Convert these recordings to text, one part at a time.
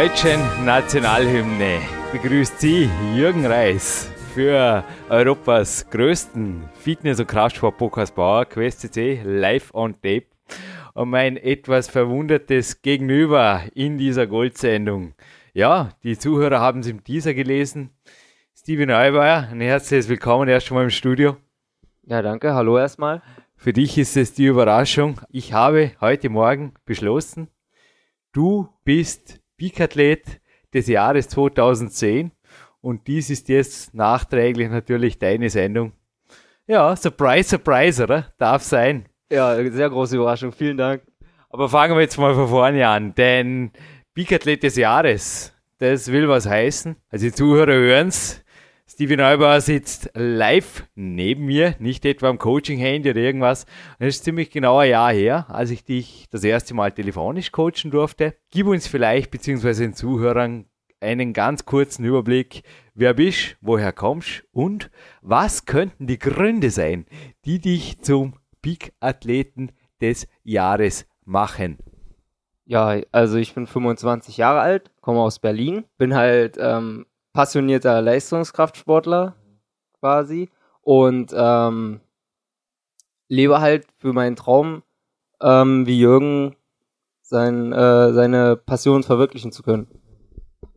deutschen Nationalhymne begrüßt Sie Jürgen Reis für Europas größten Fitness- und Kraftsport-Podcast Bauer Quest CC live on tape. Und mein etwas verwundertes Gegenüber in dieser Goldsendung. Ja, die Zuhörer haben es im Teaser gelesen. Steven Neubauer, ein herzliches Willkommen erst schon mal im Studio. Ja, danke. Hallo erstmal. Für dich ist es die Überraschung. Ich habe heute Morgen beschlossen, du bist Peak-Athlet des Jahres 2010 und dies ist jetzt nachträglich natürlich deine Sendung. Ja, Surprise, Surprise, oder? Darf sein. Ja, sehr große Überraschung. Vielen Dank. Aber fangen wir jetzt mal von vorne an, denn Peak-Athlet des Jahres, das will was heißen. Also die Zuhörer hören's. Stevie Neubauer sitzt live neben mir, nicht etwa am Coaching-Handy oder irgendwas. Und das ist ziemlich genau ein Jahr her, als ich dich das erste Mal telefonisch coachen durfte. Gib uns vielleicht, beziehungsweise den Zuhörern, einen ganz kurzen Überblick. Wer bist, woher kommst und was könnten die Gründe sein, die dich zum Peak-Athleten des Jahres machen? Ja, also ich bin 25 Jahre alt, komme aus Berlin, bin halt ähm, passionierter Leistungskraftsportler quasi und ähm, lebe halt für meinen Traum, ähm, wie Jürgen sein, äh, seine Passion verwirklichen zu können.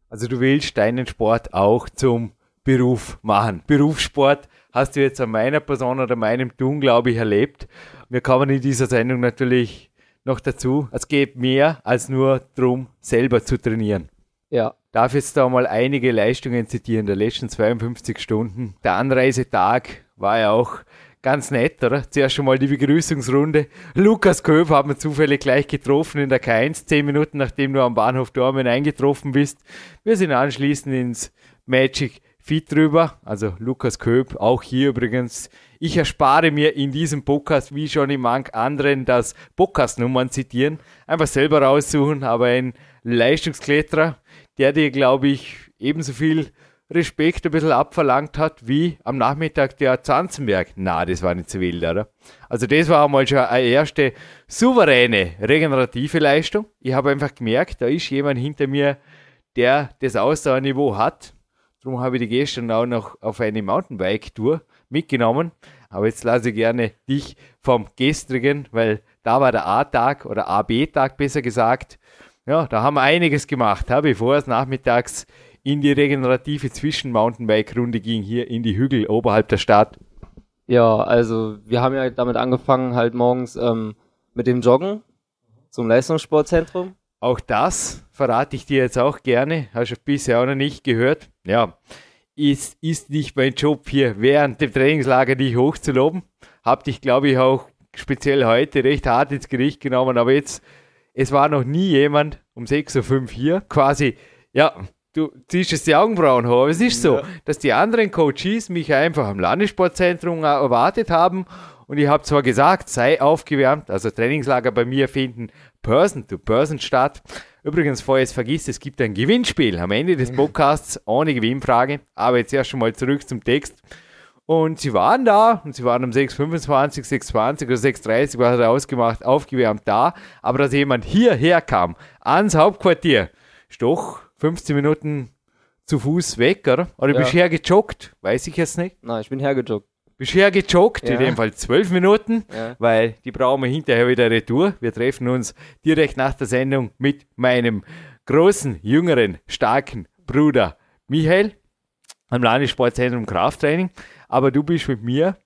Also du willst deinen Sport auch zum Beruf machen. Berufssport hast du jetzt an meiner Person oder meinem Tun, glaube ich, erlebt. Wir kommen in dieser Sendung natürlich noch dazu. Es geht mehr als nur darum, selber zu trainieren. Ja. Darf jetzt da mal einige Leistungen zitieren der letzten 52 Stunden. Der Anreisetag war ja auch ganz nett, oder? Zuerst schon mal die Begrüßungsrunde. Lukas Köp haben wir zufällig gleich getroffen in der K1, zehn Minuten nachdem du am Bahnhof Dormen eingetroffen bist. Wir sind anschließend ins Magic Feed drüber. Also Lukas Köp, auch hier übrigens. Ich erspare mir in diesem Podcast, wie schon in manch anderen, das Podcast-Nummern zitieren. Einfach selber raussuchen, aber ein Leistungskletterer, der dir, glaube ich, ebenso viel Respekt ein bisschen abverlangt hat, wie am Nachmittag der Zanzenberg. Na, das war nicht so wild, oder? Also das war einmal schon eine erste souveräne regenerative Leistung. Ich habe einfach gemerkt, da ist jemand hinter mir, der das Ausdauerniveau hat. Darum habe ich die gestern auch noch auf eine Mountainbike-Tour mitgenommen. Aber jetzt lasse ich gerne dich vom gestrigen, weil da war der A-Tag oder AB-Tag besser gesagt. Ja, da haben wir einiges gemacht, ja, bevor es nachmittags in die regenerative Zwischen-Mountainbike-Runde ging, hier in die Hügel oberhalb der Stadt. Ja, also wir haben ja damit angefangen, halt morgens ähm, mit dem Joggen zum Leistungssportzentrum. Auch das verrate ich dir jetzt auch gerne. Hast du bisher auch noch nicht gehört. Ja, es ist nicht mein Job hier während dem Trainingslager dich hochzuloben. Hab dich, glaube ich, auch speziell heute recht hart ins Gericht genommen. Aber jetzt, es war noch nie jemand um 6.05 Uhr hier. Quasi, ja, du ziehst jetzt die Augenbrauen hoch. Aber es ist so, Ja. dass die anderen Coaches mich einfach am Landessportzentrum erwartet haben. Und ich habe zwar gesagt, sei aufgewärmt, also Trainingslager bei mir finden Person to Person statt. Übrigens, vorher jetzt vergisst, es gibt ein Gewinnspiel am Ende des Podcasts ohne Gewinnfrage. Aber jetzt erst schon mal zurück zum Text. Und sie waren da und sie waren um 6.25, 6.20 oder 6.30 was hat er ausgemacht, aufgewärmt da. Aber dass jemand hierher kam, ans Hauptquartier, ist doch 15 Minuten zu Fuß weg, oder? Oder Ja. bist du hergejoggt? Weiß ich jetzt nicht. Na, ich bin hergejoggt. bist hergejoggt, Ja. in dem Fall zwölf Minuten, Ja. weil die brauchen wir hinterher wieder retour. Wir treffen uns direkt nach der Sendung mit meinem großen, jüngeren, starken Bruder Michael am Landessportzentrum Krafttraining. Aber du bist mit mir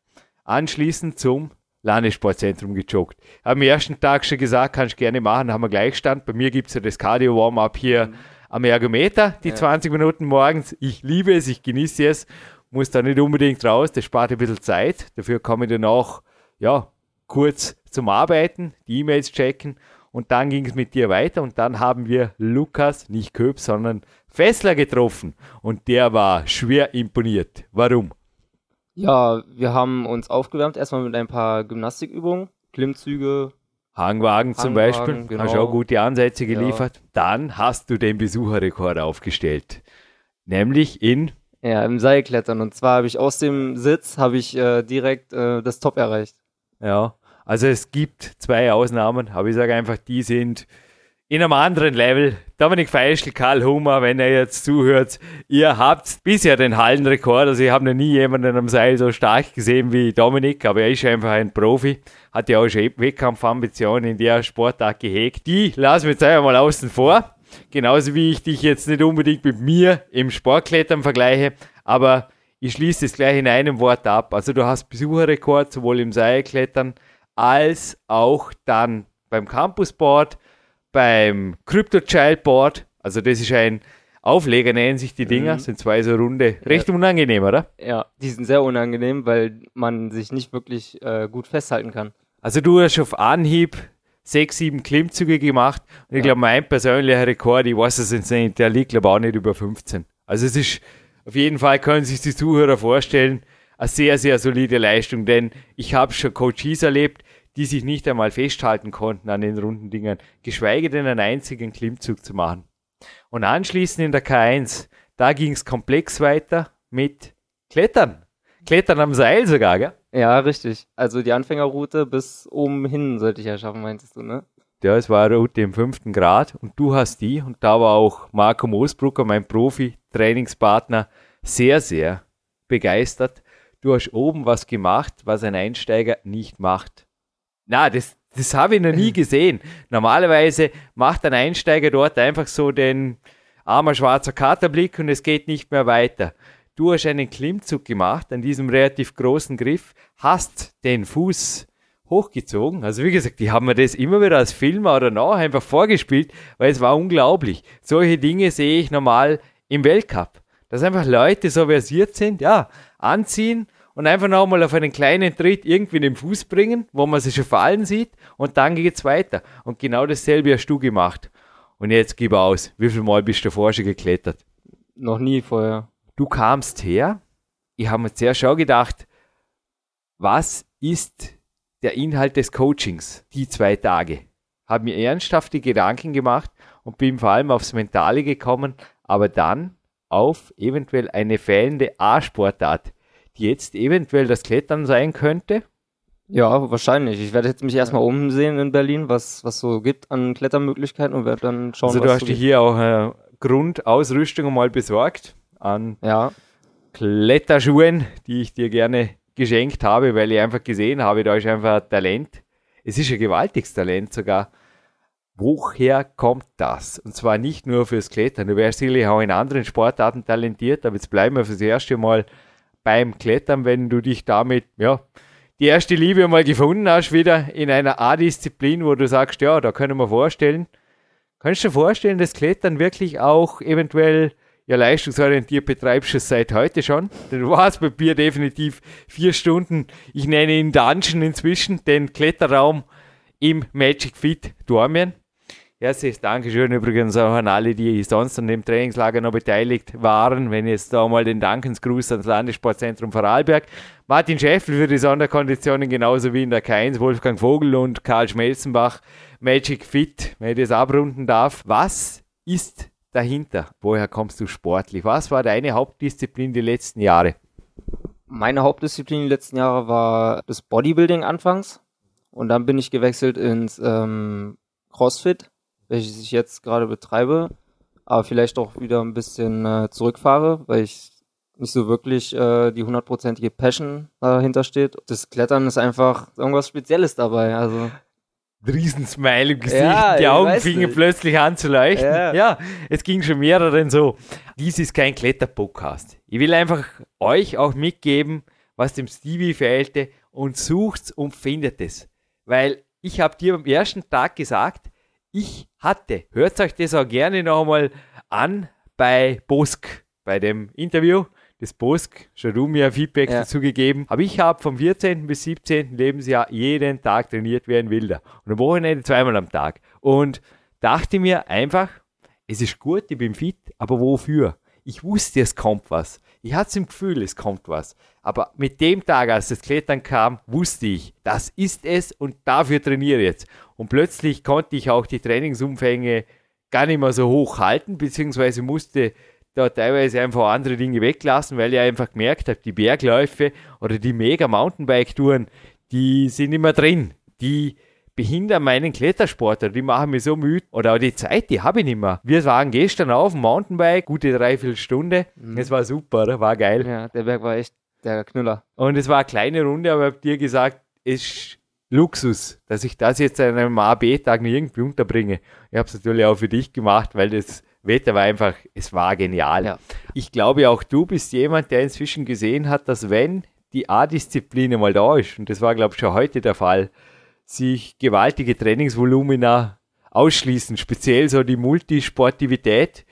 anschließend zum Landessportzentrum gejoggt. Am ersten Tag schon gesagt, kannst du gerne machen, haben wir Gleichstand. Bei mir gibt es ja das Cardio-Warm-up hier am Ergometer, die 20 Minuten morgens. Ich liebe es, ich genieße es, muss da nicht unbedingt raus, das spart ein bisschen Zeit. Dafür komme ich dann auch, ja, kurz zum Arbeiten, die E-Mails checken und dann ging es mit dir weiter und dann haben wir Lukas, nicht Köp, sondern Fessler getroffen und der war schwer imponiert. Warum? Ja, wir haben uns aufgewärmt, erstmal mit ein paar Gymnastikübungen, Klimmzüge. Hangwagen zum Hangwagen, Beispiel, genau. hast auch gute Ansätze Ja. geliefert. Dann hast du den Besucherrekord aufgestellt. Nämlich in, Ja, im Seilklettern. Und zwar habe ich aus dem Sitz habe ich äh, direkt äh, das Top erreicht. ja, also es gibt zwei Ausnahmen, aber ich sage einfach, die sind in einem anderen Level. Dominik Feischl, Karl Hummer, wenn er jetzt zuhört, ihr habt bisher den Hallenrekord, also ich habe noch nie jemanden am Seil so stark gesehen wie Dominik, aber er ist einfach ein Profi, hat ja auch schon Wettkampfambitionen in der Sportart gehegt. Die lassen wir jetzt einmal außen vor. Genauso wie ich dich jetzt nicht unbedingt mit mir im Sportklettern vergleiche, aber ich schließe es gleich in einem Wort ab. Also du hast Besucherrekord sowohl im Seilklettern als auch dann beim Campusboard, beim Crypto Child Board. Also das ist ein Aufleger, nennen sich die Dinger, Mhm. sind zwei so runde. Recht unangenehm, oder? Ja, die sind sehr unangenehm, weil man sich nicht wirklich äh, gut festhalten kann. Also du hast auf Anhieb sechs, sieben Klimmzüge gemacht. Und ich Ja. glaube, mein persönlicher Rekord, ich weiß es jetzt nicht, der liegt glaube auch nicht über 15. Also es ist, auf jeden Fall können sich die Zuhörer vorstellen, eine sehr, sehr solide Leistung, denn ich habe schon Coaches erlebt, die sich nicht einmal festhalten konnten an den runden Dingern, geschweige denn einen einzigen Klimmzug zu machen. Und anschließend in der K1, da ging es komplex weiter mit Klettern. Klettern am Seil sogar, gell? Ja, richtig. Also die Anfängerroute bis oben hin sollte ich ja schaffen, meintest du, ne? Ja, es war eine Route im fünften Grad und du hast die und da war auch Marco Moosbrucker, mein Profi-Trainingspartner, sehr, sehr begeistert. Du hast oben was gemacht, was ein Einsteiger nicht macht. Na, das, das habe ich noch nie gesehen. Normalerweise macht ein Einsteiger dort einfach so den armer schwarzer Katerblick und es geht nicht mehr weiter. Du hast einen Klimmzug gemacht an diesem relativ großen Griff, hast den Fuß hochgezogen. Also wie gesagt, die haben mir das immer wieder als Filmer oder nach einfach vorgespielt, weil es war unglaublich. Solche Dinge sehe ich normal im Weltcup. Dass einfach Leute so versiert sind, ja, anziehen und einfach nochmal auf einen kleinen Tritt irgendwie den Fuß bringen, wo man sich schon fallen sieht und dann geht's weiter. Und genau dasselbe hast du gemacht. Und jetzt gib aus, wie viel Mal bist du davor schon geklettert? Noch nie vorher. du kamst her. Ich habe mir zuerst schon gedacht, was ist der Inhalt des Coachings, die zwei Tage? Habe mir ernsthafte Gedanken gemacht und bin vor allem aufs Mentale gekommen, aber dann auf eventuell eine fehlende A-Sportart, jetzt eventuell das Klettern sein könnte. Ja, wahrscheinlich. Ich werde jetzt mich erstmal umsehen in Berlin, was was so gibt an Klettermöglichkeiten und werde dann schauen, Also du hast dir hier auch äh, Grundausrüstung mal besorgt an Ja, Kletterschuhen, die ich dir gerne geschenkt habe, weil ich einfach gesehen habe, da ist einfach ein Talent. Es ist ein gewaltiges Talent sogar. Woher kommt das? Und zwar nicht nur fürs Klettern. Du wärst sicherlich auch in anderen Sportarten talentiert, aber jetzt bleiben wir fürs erste Mal beim Klettern, wenn du dich damit, ja, die erste Liebe mal gefunden hast, wieder in einer A-Disziplin, wo du sagst, ja, da können wir vorstellen. Kannst du dir vorstellen, dass Klettern wirklich auch eventuell ja, leistungsorientiert betreibst du es seit heute schon. Denn Du warst bei mir definitiv vier Stunden, ich nenne ihn Dungeon inzwischen, den Kletterraum im Magic Fit Dormien. Herzliches Dankeschön übrigens auch an alle, die sonst an dem Trainingslager noch beteiligt waren. Wenn jetzt da mal den Dankensgruß ans Landessportzentrum Vorarlberg. Martin Schäffel für die Sonderkonditionen, genauso wie in der K1, Wolfgang Vogel und Karl Schmelzenbach. Magic Fit, wenn ich das abrunden darf. Was ist dahinter? Woher kommst du sportlich? Was war deine Hauptdisziplin die letzten Jahre? meine Hauptdisziplin die letzten Jahre war das Bodybuilding anfangs und dann bin ich gewechselt ins ähm, CrossFit, welches ich jetzt gerade betreibe, aber vielleicht auch wieder ein bisschen äh, zurückfahre, weil ich nicht so wirklich äh, die hundertprozentige Passion dahinter steht. Das Klettern ist einfach irgendwas Spezielles dabei. Also Riesensmile im Gesicht, Ja, die Augen fingen plötzlich an zu leuchten. Ja. Ja. es ging schon mehreren so. Dies ist kein Kletterpodcast. Ich will einfach euch auch mitgeben, was dem Stevie fehlte und sucht's und findet es. Weil ich habe dir am ersten Tag gesagt, ich hatte, hört euch das auch gerne noch einmal an bei Bosk, bei dem Interview des Bosk, schon du mir Feedback Ja. dazu gegeben. Aber ich habe vom 14. bis 17. Lebensjahr jeden Tag trainiert wie ein Wilder. Und am Wochenende zweimal am Tag. Und dachte mir einfach, es ist gut, ich bin fit, aber wofür? Ich wusste, es kommt was. Ich hatte im Gefühl, es kommt was. Aber mit dem Tag, als das Klettern kam, wusste ich, das ist es und dafür trainiere ich jetzt. Und plötzlich konnte ich auch die Trainingsumfänge gar nicht mehr so hoch halten, beziehungsweise musste da teilweise einfach andere Dinge weglassen, weil ich einfach gemerkt habe, die Bergläufe oder die Mega-Mountainbike-Touren, die sind immer drin. Die behindern meinen Klettersport, die machen mich so müde. Oder auch die Zeit, die habe ich nicht mehr. Wir waren gestern auf dem Mountainbike, gute dreiviertel Stunde. Es war super, oder? war geil. ja, der Berg war echt der Knüller. Und es war eine kleine Runde, aber ich habe dir gesagt, es ist Luxus, dass ich das jetzt an einem A-B-Tag irgendwie unterbringe. Ich habe es natürlich auch für dich gemacht, weil das Wetter war einfach, es war genial. Ja. Ich glaube, auch du bist jemand, der inzwischen gesehen hat, dass wenn die A-Disziplin mal da ist, und das war, glaube ich, schon heute der Fall, sich gewaltige Trainingsvolumina ausschließen, speziell so die Multisportivität,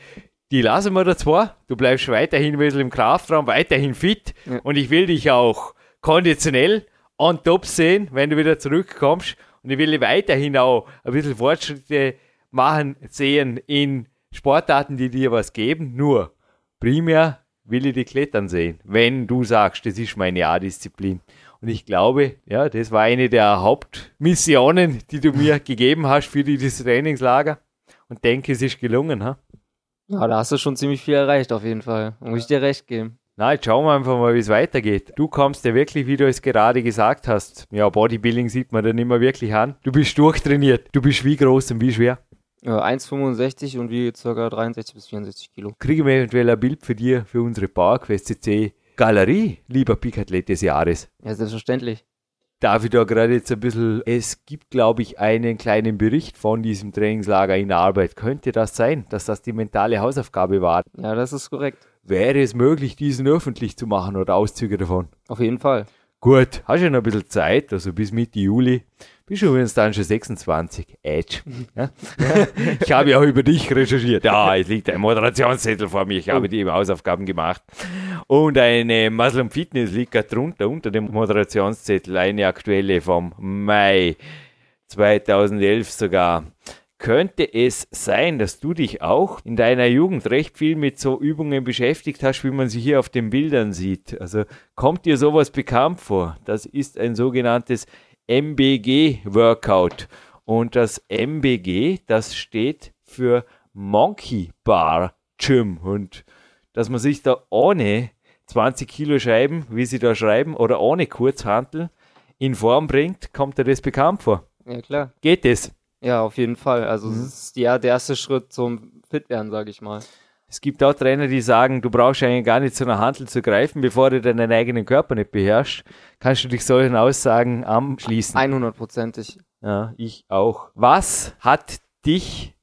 die lassen wir da zwar. Du bleibst weiterhin ein bisschen im Kraftraum, weiterhin fit Ja. und ich will dich auch konditionell on top sehen, wenn du wieder zurückkommst und ich will dich weiterhin auch ein bisschen Fortschritte machen sehen in Sportarten, die dir was geben. Nur primär will ich dich klettern sehen, wenn du sagst, das ist meine A-Disziplin. Und ich glaube, ja, das war eine der Hauptmissionen, die du mir gegeben hast für dieses Trainingslager. Und denke, es ist gelungen. Ha? Ja, da hast du schon ziemlich viel erreicht auf jeden Fall. Muss ich dir recht geben. Na, jetzt schauen wir einfach mal, wie es weitergeht. Du kommst ja wirklich, wie du es gerade gesagt hast. Ja, Bodybuilding sieht man dann immer wirklich an. Du bist durchtrainiert. Du bist wie groß und wie schwer. Ja, 1,65 und wiege ca. 63 bis 64 Kilo. Kriegen wir eventuell ein Bild für dir, für unsere PowerQuest CC Galerie, lieber Peak-Athlet des Jahres. Ja, selbstverständlich. Darf ich da gerade jetzt ein bisschen, es gibt, glaube ich, einen kleinen Bericht von diesem Trainingslager in Arbeit. Könnte das sein, dass das die mentale Hausaufgabe war? Ja, das ist korrekt. Wäre es möglich, diesen öffentlich zu machen oder Auszüge davon? Auf jeden Fall. Gut, hast ja noch ein bisschen Zeit, also bis Mitte Juli. Bist du übrigens dann schon 26. Edge. Ja? ich habe ja auch über dich recherchiert. Ja, es liegt ein Moderationszettel vor mir. Ich habe die Hausaufgaben gemacht. Und eine Muslim Fitness liegt gerade drunter, unter dem Moderationszettel. Eine aktuelle vom Mai 2011 sogar. Könnte es sein, dass du dich auch in deiner Jugend recht viel mit so Übungen beschäftigt hast, wie man sie hier auf den Bildern sieht? Also kommt dir sowas bekannt vor? Das ist ein sogenanntes MBG-Workout. Und das MBG, das steht für Monkey Bar Gym. Und dass man sich da ohne 20 Kilo Scheiben, wie sie da schreiben, oder ohne Kurzhantel in Form bringt, kommt dir das bekannt vor? Ja, klar. Geht es? Ja, auf jeden Fall. Also Mhm. es ist ja der erste Schritt zum Fitwerden, sage ich mal. Es gibt auch Trainer, die sagen, du brauchst eigentlich gar nicht zu einer Hantel zu greifen, bevor du deinen eigenen Körper nicht beherrschst. Kannst du dich solchen Aussagen anschließen? 100%ig. Ja, ich auch. Was hat dich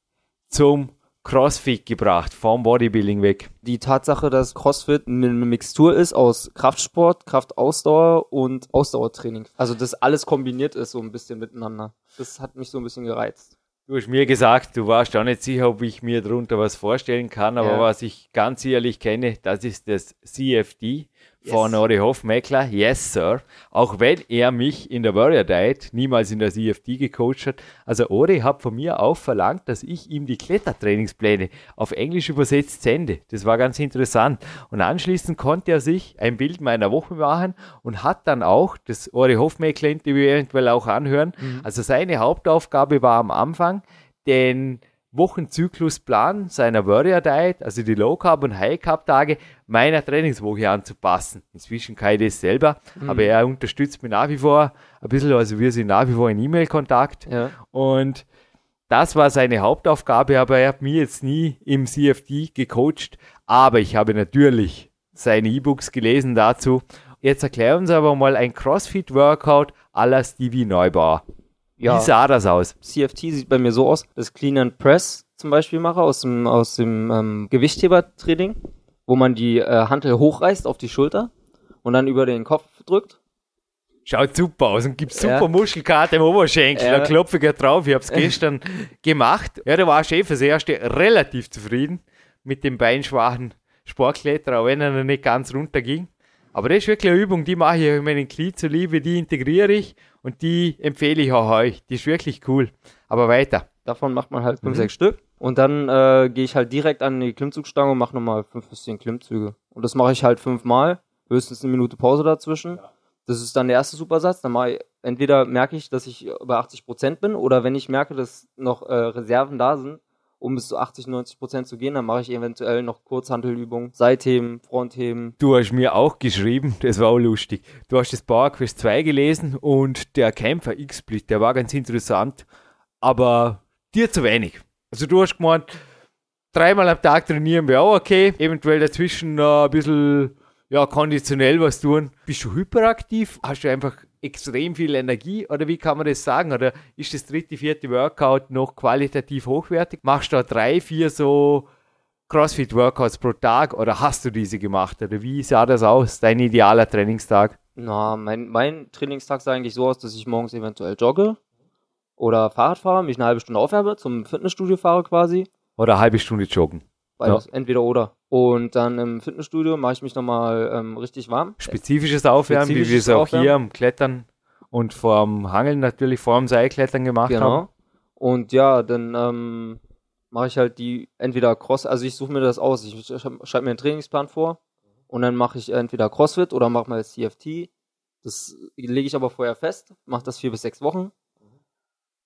zum CrossFit gebracht, vom Bodybuilding weg? Die Tatsache, dass CrossFit eine Mixtur ist aus Kraftsport, Kraftausdauer und Ausdauertraining. Also das alles kombiniert ist so ein bisschen miteinander. Das hat mich so ein bisschen gereizt. Du hast mir gesagt, du warst auch nicht sicher, ob ich mir darunter was vorstellen kann, aber Ja. was ich ganz ehrlich kenne, das ist das CFD von. Ori Hofmeckler. Yes, Sir. Auch wenn er mich in der Warrior Diet niemals in der CFD gecoacht hat. Also Ori hat von mir auch verlangt, dass ich ihm die Klettertrainingspläne auf Englisch übersetzt sende. Das war ganz interessant. Und anschließend konnte er sich ein Bild meiner Woche machen und hat dann auch das Ori Hofmeckler Interview eventuell auch anhören. Also seine Hauptaufgabe war am Anfang, den Wochenzyklusplan seiner Warrior Diet, also die Low Carb und High Carb Tage meiner Trainingswoche anzupassen. Inzwischen kann ich das selber, aber er unterstützt mich nach wie vor ein bisschen, also wir sind nach wie vor in E-Mail-Kontakt Ja. und das war seine Hauptaufgabe, aber er hat mich jetzt nie im CFD gecoacht, aber ich habe natürlich seine E-Books gelesen dazu. Jetzt erklär uns aber mal ein CrossFit-Workout à la Stevie Neubauer. Ja, Wie sah das aus? CFT sieht bei mir so aus, dass ich Clean and Press zum Beispiel mache aus dem, aus dem ähm, Gewichthebertraining, wo man die äh, Hantel hochreißt auf die Schulter und dann über den Kopf drückt. Schaut super aus und gibt super Ja. Muskelkater im Oberschenkel. Ja. Da klopfe ich ja drauf. Ich habe es gestern gemacht. Ja, da war Chef fürs Erste relativ zufrieden mit dem beinschwachen Sportkletterer, auch wenn er noch nicht ganz runter ging. Aber das ist wirklich eine Übung, die mache ich meinen Knie zuliebe, die integriere ich und die empfehle ich auch euch. Die ist wirklich cool. Aber weiter. Davon macht man halt fünf, Mhm. sechs Stück. Und dann äh, gehe ich halt direkt an die Klimmzugstange und mache nochmal fünf bis zehn Klimmzüge. Und das mache ich halt fünfmal, höchstens eine Minute Pause dazwischen. Das ist dann der erste Supersatz. Dann mache ich, entweder merke ich, dass ich bei 80 Prozent bin, oder wenn ich merke, dass noch äh, Reserven da sind, um bis zu 80, 90 Prozent zu gehen, dann mache ich eventuell noch Kurzhantelübungen, Seitheben, Frontheben. Du hast mir auch geschrieben, das war auch lustig. Du hast das Power Quest 2 gelesen und der Kämpfer X-Split, der war ganz interessant, aber dir zu wenig. Also du hast gemeint, dreimal am Tag trainieren wäre auch okay, eventuell dazwischen noch ein bisschen ja, konditionell was tun. Bist du hyperaktiv? Hast du einfach extrem viel Energie oder wie kann man das sagen? Oder ist das dritte, vierte Workout noch qualitativ hochwertig? Machst du da drei, vier so CrossFit-Workouts pro Tag oder hast du diese gemacht? Oder wie sah das aus, dein idealer Trainingstag? Na, mein, mein Trainingstag sah eigentlich so aus, dass ich morgens eventuell jogge oder Fahrrad fahre, mich eine halbe Stunde aufwärme, zum Fitnessstudio fahre quasi. Oder eine halbe Stunde joggen? Beides, entweder oder. Und dann im Fitnessstudio mache ich mich nochmal ähm, richtig warm. Spezifisches Aufwärmen, wie wir es Spezifisches auch Aufwärmen. hier am Klettern und vorm Hangeln natürlich, vorm Seilklettern gemacht haben. Genau. Und ja, dann ähm, mache ich halt die entweder Cross, also ich suche mir das aus. Ich schreibe schreib mir einen Trainingsplan vor und dann mache ich entweder CrossFit oder mache mal CFT. Das lege ich aber vorher fest, mache das vier bis sechs Wochen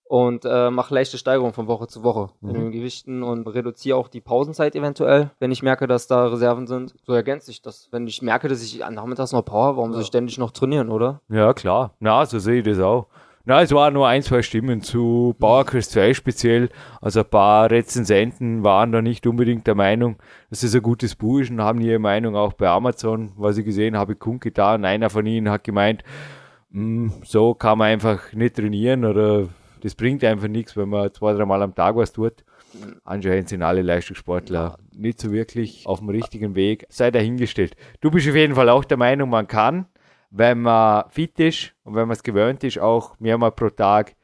und äh, mache leichte Steigerungen von Woche zu Woche Mhm. in den Gewichten und reduziere auch die Pausenzeit eventuell, wenn ich merke, dass da Reserven sind. So ergänzt sich das. Wenn ich merke, dass ich an nachmittags noch Power, warum soll ich ständig noch trainieren, oder? Ja, klar. Na, so sehe ich das auch. Na, es waren nur ein, zwei Stimmen zu Power Quest 2 speziell. Also ein paar Rezensenten waren da nicht unbedingt der Meinung, dass es ein gutes Buch ist und haben ihre Meinung auch bei Amazon, was ich gesehen habe, kundgetan. Einer von ihnen hat gemeint, "Mm, so kann man einfach nicht trainieren oder das bringt einfach nichts, wenn man zwei, dreimal am Tag was tut. Anscheinend sind alle Leistungssportler nicht so wirklich auf dem richtigen Weg. Sei dahingestellt. Du bist auf jeden Fall auch der Meinung, man kann, wenn man fit ist und wenn man es gewöhnt ist, auch mehrmal pro Tag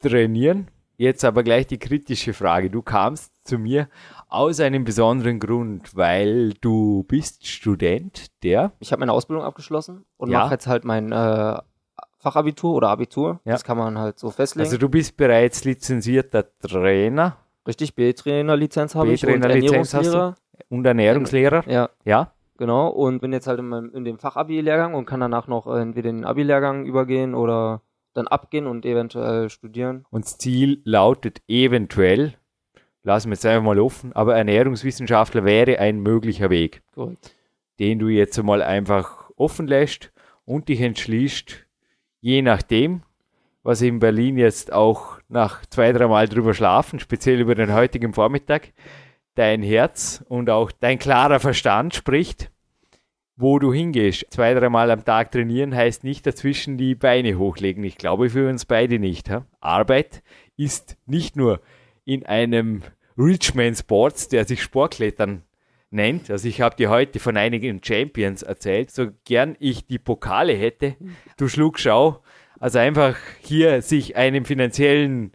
trainieren. Jetzt aber gleich die kritische Frage. Du kamst zu mir aus einem besonderen Grund, weil du bist Student, der Ich habe meine Ausbildung abgeschlossen und Ja. mache jetzt halt mein äh, Fachabitur oder Abitur. Ja. Das kann man halt so festlegen. also du bist bereits lizenzierter Trainer Richtig, B-Trainer-Lizenz habe ich und B-Trainer-Lizenz hast du? Ernährungslehrer. und Ernährungslehrer. Ja, Ja, genau. Und bin jetzt halt in, meinem, in dem Fachabi-Lehrgang und kann danach noch äh, entweder in den Abi-Lehrgang übergehen oder dann abgehen und eventuell studieren. Und das Ziel lautet eventuell, lassen wir jetzt einfach mal offen, aber Ernährungswissenschaftler wäre ein möglicher Weg, Korrekt. den du jetzt mal einfach offen lässt und dich entschließt, je nachdem, was in Berlin jetzt auch nach zwei, dreimal drüber schlafen, speziell über den heutigen Vormittag, dein Herz und auch dein klarer Verstand spricht, wo du hingehst. Zwei, dreimal am Tag trainieren heißt nicht dazwischen die Beine hochlegen. Ich glaube für uns beide nicht. Ha? Arbeit ist nicht nur in einem Richman Sports, der sich Sportklettern nennt. Also ich habe dir heute von einigen Champions erzählt, so gern ich die Pokale hätte. Du Schluckschau. Also einfach hier sich einen finanziellen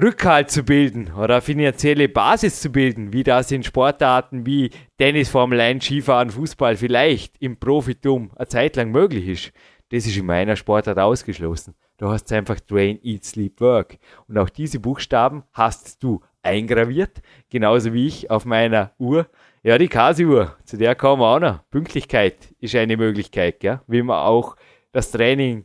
Rückhalt zu bilden oder finanzielle Basis zu bilden, wie das in Sportarten wie Tennis, Formel 1, Skifahren, Fußball vielleicht im Profitum eine Zeit lang möglich ist. Das ist in meiner Sportart ausgeschlossen. Du hast einfach Train, Eat, Sleep, Work. Und auch diese Buchstaben hast du eingraviert, genauso wie ich auf meiner Uhr. Ja, die Kasi-Uhr, zu der kommen wir auch noch. Pünktlichkeit ist eine Möglichkeit, gell? wie man auch das Training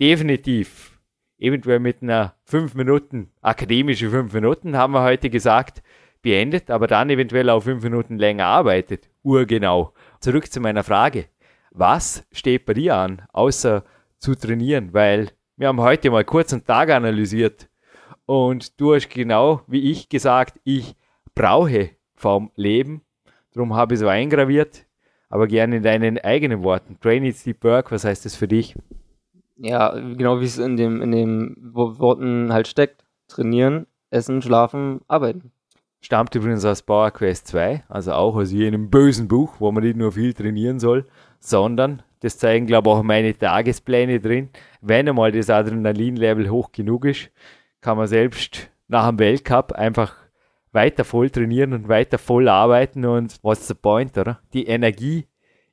definitiv eventuell mit einer 5 Minuten, akademische 5 Minuten, haben wir heute gesagt, beendet, aber dann eventuell auch 5 Minuten länger arbeitet. Urgenau. Zurück zu meiner Frage. Was steht bei dir an, außer zu trainieren? Weil wir haben heute mal kurz einen Tag analysiert und du hast genau wie ich gesagt, ich brauche vom Leben. Darum habe ich so eingraviert. aber gerne in deinen eigenen Worten. Train Eat Sleep Work, was heißt das für dich? Ja, genau wie es in dem, in den Worten halt steckt. Trainieren, essen, schlafen, arbeiten. Stammt übrigens aus Power Quest 2, also auch aus jenem bösen Buch, wo man nicht nur viel trainieren soll, sondern, das zeigen glaube ich auch meine Tagespläne drin, wenn einmal das Adrenalin-Level hoch genug ist, kann man selbst nach dem Weltcup einfach weiter voll trainieren und weiter voll arbeiten und what's the point, oder? Die Energie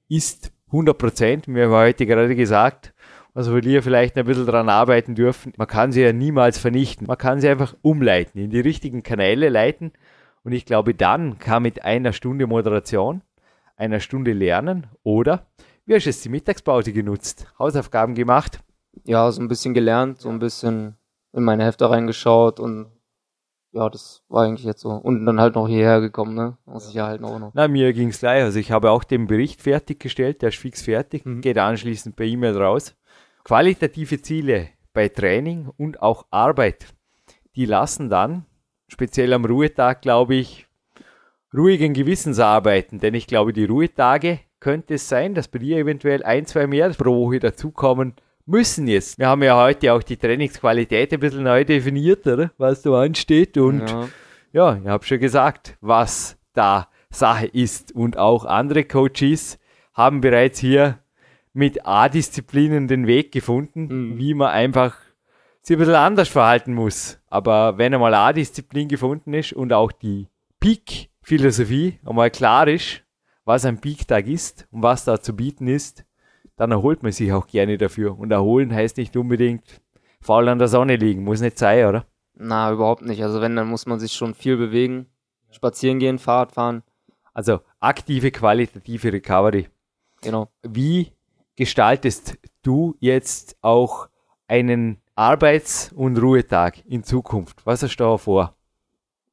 ist 100 Prozent, wir haben heute gerade gesagt, also wir hier vielleicht ein bisschen dran arbeiten dürfen. Man kann sie ja niemals vernichten. Man kann sie einfach umleiten, in die richtigen Kanäle leiten. Und ich glaube, dann kann mit einer Stunde Moderation, einer Stunde Lernen oder wie hast du jetzt die Mittagspause genutzt? Hausaufgaben gemacht? Ja, so ein bisschen gelernt, so ein bisschen in meine Hefte reingeschaut und ja, das war eigentlich jetzt so. Und dann halt noch hierher gekommen, ne? Muss ich ja halt noch. Na, mir ging es gleich. Also ich habe auch den Bericht fertiggestellt, der ist fix fertig, mhm. geht anschließend per E-Mail raus. Qualitative Ziele bei Training und auch Arbeit, die lassen dann, speziell am Ruhetag, glaube ich, ruhigen Gewissens arbeiten. Denn ich glaube, die Ruhetage könnte es sein, dass bei dir eventuell ein, zwei mehr pro Woche dazukommen müssen jetzt. Wir haben ja heute auch die Trainingsqualität ein bisschen neu definiert, oder? was da ansteht. Und ja, ja ich habe schon gesagt, was da Sache ist. Und auch andere Coaches haben bereits hier mit A-Disziplinen den Weg gefunden, mhm. wie man einfach sich ein bisschen anders verhalten muss. Aber wenn einmal A-Disziplin gefunden ist und auch die Peak-Philosophie einmal klar ist, was ein Peak-Tag ist und was da zu bieten ist, dann erholt man sich auch gerne dafür. Und erholen heißt nicht unbedingt faul an der Sonne liegen. Muss nicht sein, oder? Na, überhaupt nicht. Also wenn, dann muss man sich schon viel bewegen. Spazieren gehen, Fahrrad fahren. Also aktive, qualitative Recovery. Genau. Wie gestaltest du jetzt auch einen Arbeits- und Ruhetag in Zukunft? Was hast du da vor?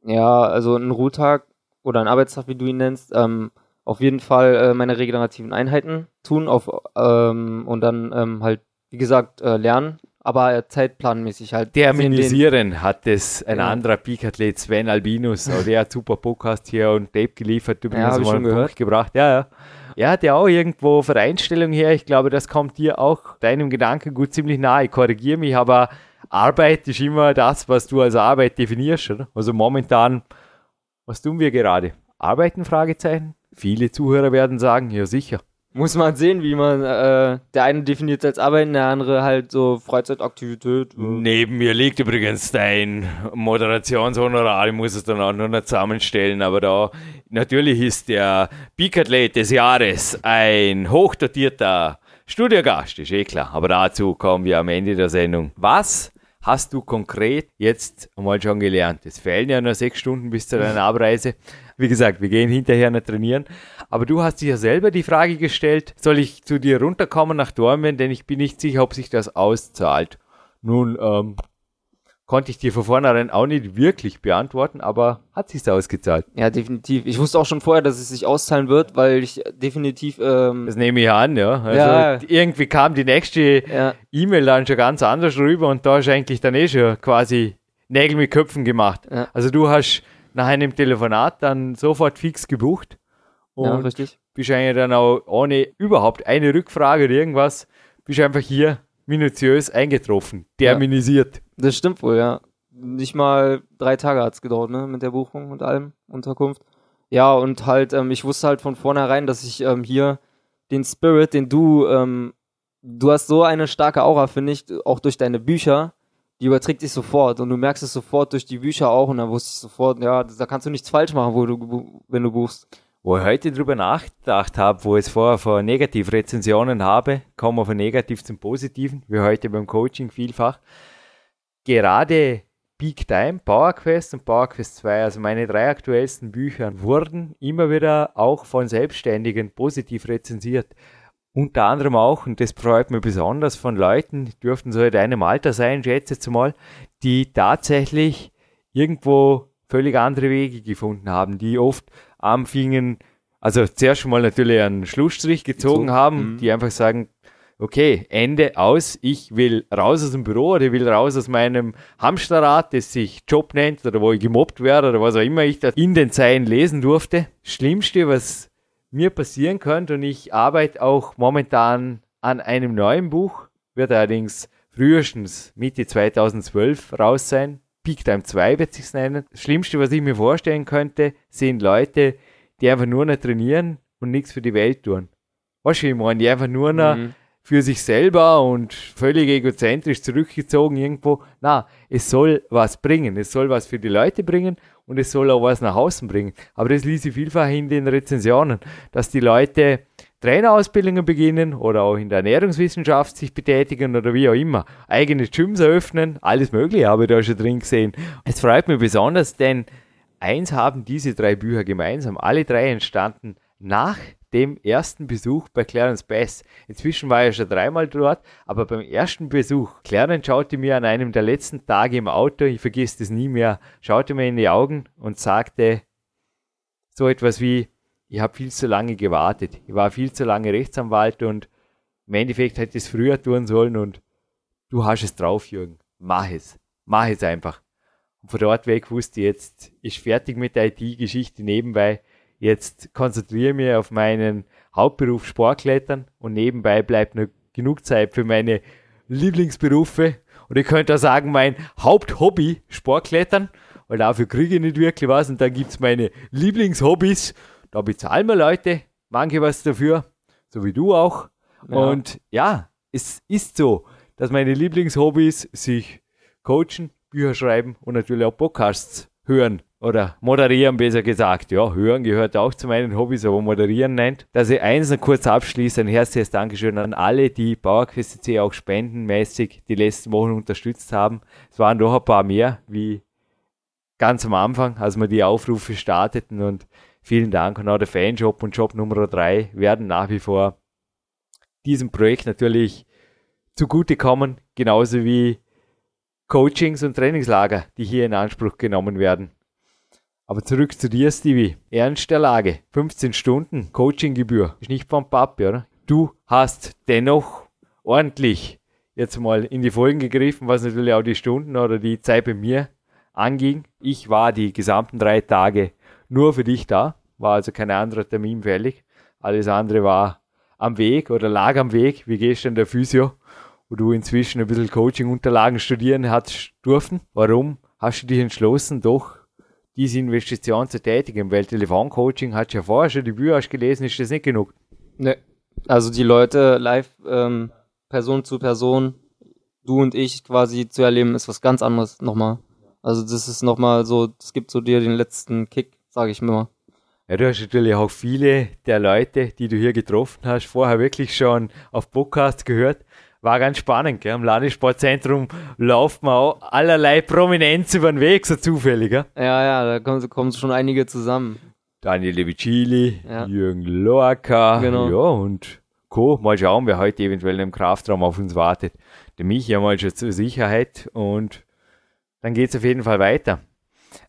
Ja, also ein Ruhetag oder ein Arbeitstag, wie du ihn nennst, ähm, auf jeden Fall äh, meine regenerativen Einheiten tun auf, ähm, und dann ähm, halt, wie gesagt, äh, lernen, aber zeitplanmäßig halt. Terminisieren hat es ein ja. anderer Peak-Athlet, Sven Albinus, der hat super Podcast hier und Tape geliefert, übrigens ja, mal schon gehört. gebracht. Ja, ja. Er hat ja auch irgendwo für Einstellung her, ich glaube, das kommt dir auch deinem Gedankengut ziemlich nahe. Korrigiere mich, aber Arbeit ist immer das, was du als Arbeit definierst, oder? Also momentan, was tun wir gerade? Arbeiten? Fragezeichen? Viele Zuhörer werden sagen, ja sicher. Muss man sehen, wie man, äh, der eine definiert als Arbeiten, der andere halt so Freizeitaktivität. Neben mir liegt übrigens dein Moderationshonorar, ich muss es dann auch nur noch zusammenstellen, aber da, natürlich ist der Peak-Athlet des Jahres ein hochdotierter Studiogast, ist eh klar, aber dazu kommen wir am Ende der Sendung. Was hast du konkret jetzt einmal schon gelernt? Es fehlen ja nur sechs Stunden bis zu deiner Abreise. Wie gesagt, wir gehen hinterher nicht trainieren. Aber du hast dir ja selber die Frage gestellt, soll ich zu dir runterkommen nach Dormen, denn ich bin nicht sicher, ob sich das auszahlt. Nun, ähm, konnte ich dir von vornherein auch nicht wirklich beantworten, aber hat sich's ausgezahlt. Ja, definitiv. Ich wusste auch schon vorher, dass es sich auszahlen wird, weil ich definitiv. Ähm das nehme ich an, ja. Also ja. irgendwie kam die nächste ja. E-Mail dann schon ganz anders rüber und da ist eigentlich dann eh schon quasi Nägel mit Köpfen gemacht. Ja. Also du hast nach einem Telefonat dann sofort fix gebucht. Und ja, richtig. bist eigentlich dann auch ohne überhaupt eine Rückfrage oder irgendwas, bist einfach hier minutiös eingetroffen, terminisiert. Ja, das stimmt wohl, ja. Nicht mal drei Tage hat es gedauert, ne, mit der Buchung und allem, Unterkunft. Ja, und halt, ähm, ich wusste halt von vornherein, dass ich ähm, hier den Spirit, den du, ähm, du hast so eine starke Aura, finde ich, auch durch deine Bücher, die überträgt sich sofort und du merkst es sofort durch die Bücher auch und dann wusste ich sofort, ja, da kannst du nichts falsch machen, wo du, wenn du buchst. Wo ich heute drüber nachgedacht habe, wo ich es vorher von Negativrezensionen habe, kommen wir von negativ zum Positiven, wie heute beim Coaching vielfach. Gerade Peak Time, Power Quest und Power Quest 2, also meine drei aktuellsten Bücher, wurden immer wieder auch von Selbstständigen positiv rezensiert unter anderem auch, und das freut mich besonders, von Leuten, die dürften so in deinem Alter sein, schätze jetzt mal, die tatsächlich irgendwo völlig andere Wege gefunden haben, die oft anfingen, also zuerst mal natürlich einen Schlussstrich gezogen so, haben, mhm. die einfach sagen, okay, Ende aus, ich will raus aus dem Büro oder ich will raus aus meinem Hamsterrad, das sich Job nennt oder wo ich gemobbt werde oder was auch immer ich da in den Zeilen lesen durfte. Schlimmste, was mir passieren könnte und ich arbeite auch momentan an einem neuen Buch, wird allerdings frühestens Mitte 2012 raus sein. Peak Time 2 wird sich nennen. Das Schlimmste, was ich mir vorstellen könnte, sind Leute, die einfach nur noch trainieren und nichts für die Welt tun. Weißt du, ich meine, die einfach nur noch mhm. Für sich selber und völlig egozentrisch zurückgezogen irgendwo. Na, es soll was bringen. Es soll was für die Leute bringen und es soll auch was nach außen bringen. Aber das ließ ich vielfach in den Rezensionen, dass die Leute Trainerausbildungen beginnen oder auch in der Ernährungswissenschaft sich betätigen oder wie auch immer. Eigene Gyms eröffnen, alles Mögliche habe ich da schon drin gesehen. Es freut mich besonders, denn eins haben diese drei Bücher gemeinsam. Alle drei entstanden nach dem ersten Besuch bei Clarence Bass. Inzwischen war er schon dreimal dort, aber beim ersten Besuch, Clarence schaute mir an einem der letzten Tage im Auto, ich vergesse das nie mehr, schaute mir in die Augen und sagte so etwas wie, ich habe viel zu lange gewartet. Ich war viel zu lange Rechtsanwalt und im Endeffekt hätte ich es früher tun sollen und du hast es drauf, Jürgen. Mach es. Mach es einfach. Und von dort weg wusste ich jetzt, ist fertig mit der IT-Geschichte nebenbei. Jetzt konzentriere ich mich auf meinen Hauptberuf Sportklettern und nebenbei bleibt noch genug Zeit für meine Lieblingsberufe. Und ich könnte auch sagen, mein Haupthobby Sportklettern, weil dafür kriege ich nicht wirklich was. Und dann gibt's meine Lieblingshobbys. Da bezahlen wir Leute, manche was dafür, so wie du auch. Ja. Und ja, es ist so, dass meine Lieblingshobbys sich coachen, Bücher schreiben und natürlich auch Podcasts hören oder moderieren, besser gesagt. Ja, hören gehört auch zu meinen Hobbys, aber moderieren nennt. Dass ich eins noch kurz abschließe, ein herzliches Dankeschön an alle, die PowerQuest auch spendenmäßig die letzten Wochen unterstützt haben. Es waren doch ein paar mehr, wie ganz am Anfang, als wir die Aufrufe starteten und vielen Dank und auch der Fanshop und Job Nummer 3 werden nach wie vor diesem Projekt natürlich zugutekommen, genauso wie Coachings und Trainingslager, die hier in Anspruch genommen werden. Aber zurück zu dir, Stevie. Ernst der Lage. 15 Stunden Coachinggebühr. Ist nicht vom Papi, oder? Du hast dennoch ordentlich jetzt mal in die Folgen gegriffen, was natürlich auch die Stunden oder die Zeit bei mir anging. Ich war die gesamten drei Tage nur für dich da. War also kein anderer Termin fällig. Alles andere war am Weg oder lag am Weg, wie gestern der Physio, wo du inzwischen ein bisschen Coaching-Unterlagen studieren hast dürfen. Warum hast du dich entschlossen, doch diese Investition zu tätigen, weil Telefoncoaching hat ja vorher schon die Bücher gelesen, ist das nicht genug. Ne. Also die Leute live, ähm, Person zu Person, du und ich quasi zu erleben, ist was ganz anderes nochmal. Also das ist nochmal so, das gibt so dir den letzten Kick, sage ich mir mal. Ja, du hast natürlich auch viele der Leute, die du hier getroffen hast, vorher wirklich schon auf Podcasts gehört war ganz spannend. Gell? Am Landessportzentrum läuft man auch allerlei Prominenz über den Weg, so zufällig. Gell? Ja, ja, da kommen, kommen schon einige zusammen. Daniel Levicili, ja. Jürgen Lorca, genau. ja, und Co. Mal schauen, wer heute eventuell im Kraftraum auf uns wartet. Der Michi mal schon zur Sicherheit und dann geht es auf jeden Fall weiter.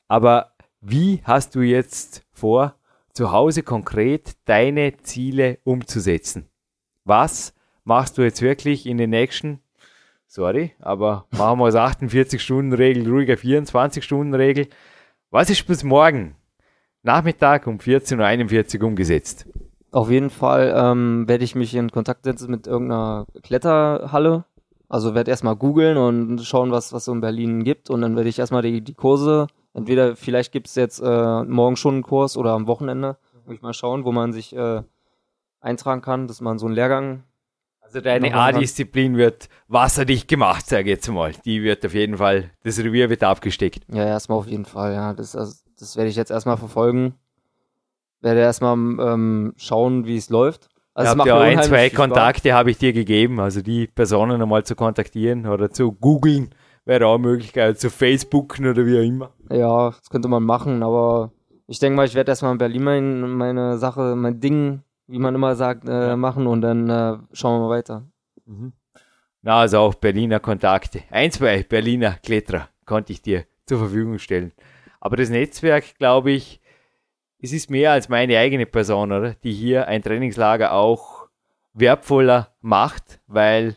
Aber wie hast du jetzt vor, zu Hause konkret deine Ziele umzusetzen? Was machst du jetzt wirklich in den nächsten, sorry, aber machen wir als 48-Stunden-Regel, ruhiger 24-Stunden-Regel. Was ist bis morgen Nachmittag um 14.41 Uhr umgesetzt? Auf jeden Fall ähm, werde ich mich in Kontakt setzen mit irgendeiner Kletterhalle. Also werde erstmal googeln und schauen, was was so in Berlin gibt. Und dann werde ich erstmal die, die Kurse, entweder vielleicht gibt es jetzt äh, morgen schon einen Kurs oder am Wochenende. Will ich mal schauen, wo man sich äh, eintragen kann, dass man so einen Lehrgang also deine A-Disziplin wird wasserdicht gemacht, sage ich jetzt mal. Die wird auf jeden Fall, das Revier wird abgesteckt. Ja, erstmal auf jeden Fall, ja. Das, also, das werde ich jetzt erstmal verfolgen. Werde erstmal ähm, schauen, wie es läuft. Also ich habe ja ein, zwei Kontakte habe ich dir gegeben, also die Personen einmal zu kontaktieren oder zu googeln, wäre auch eine Möglichkeit, zu Facebooken oder wie auch immer. Ja, das könnte man machen, aber ich denke mal, ich werde erstmal in Berlin mein, meine Sache, mein Ding wie man immer sagt, äh, machen und dann äh, schauen wir mal weiter. Mhm. Na, also auch Berliner Kontakte. Ein, zwei Berliner Kletterer konnte ich dir zur Verfügung stellen. Aber das Netzwerk, glaube ich, es ist mehr als meine eigene Person, oder? Die hier ein Trainingslager auch wertvoller macht, weil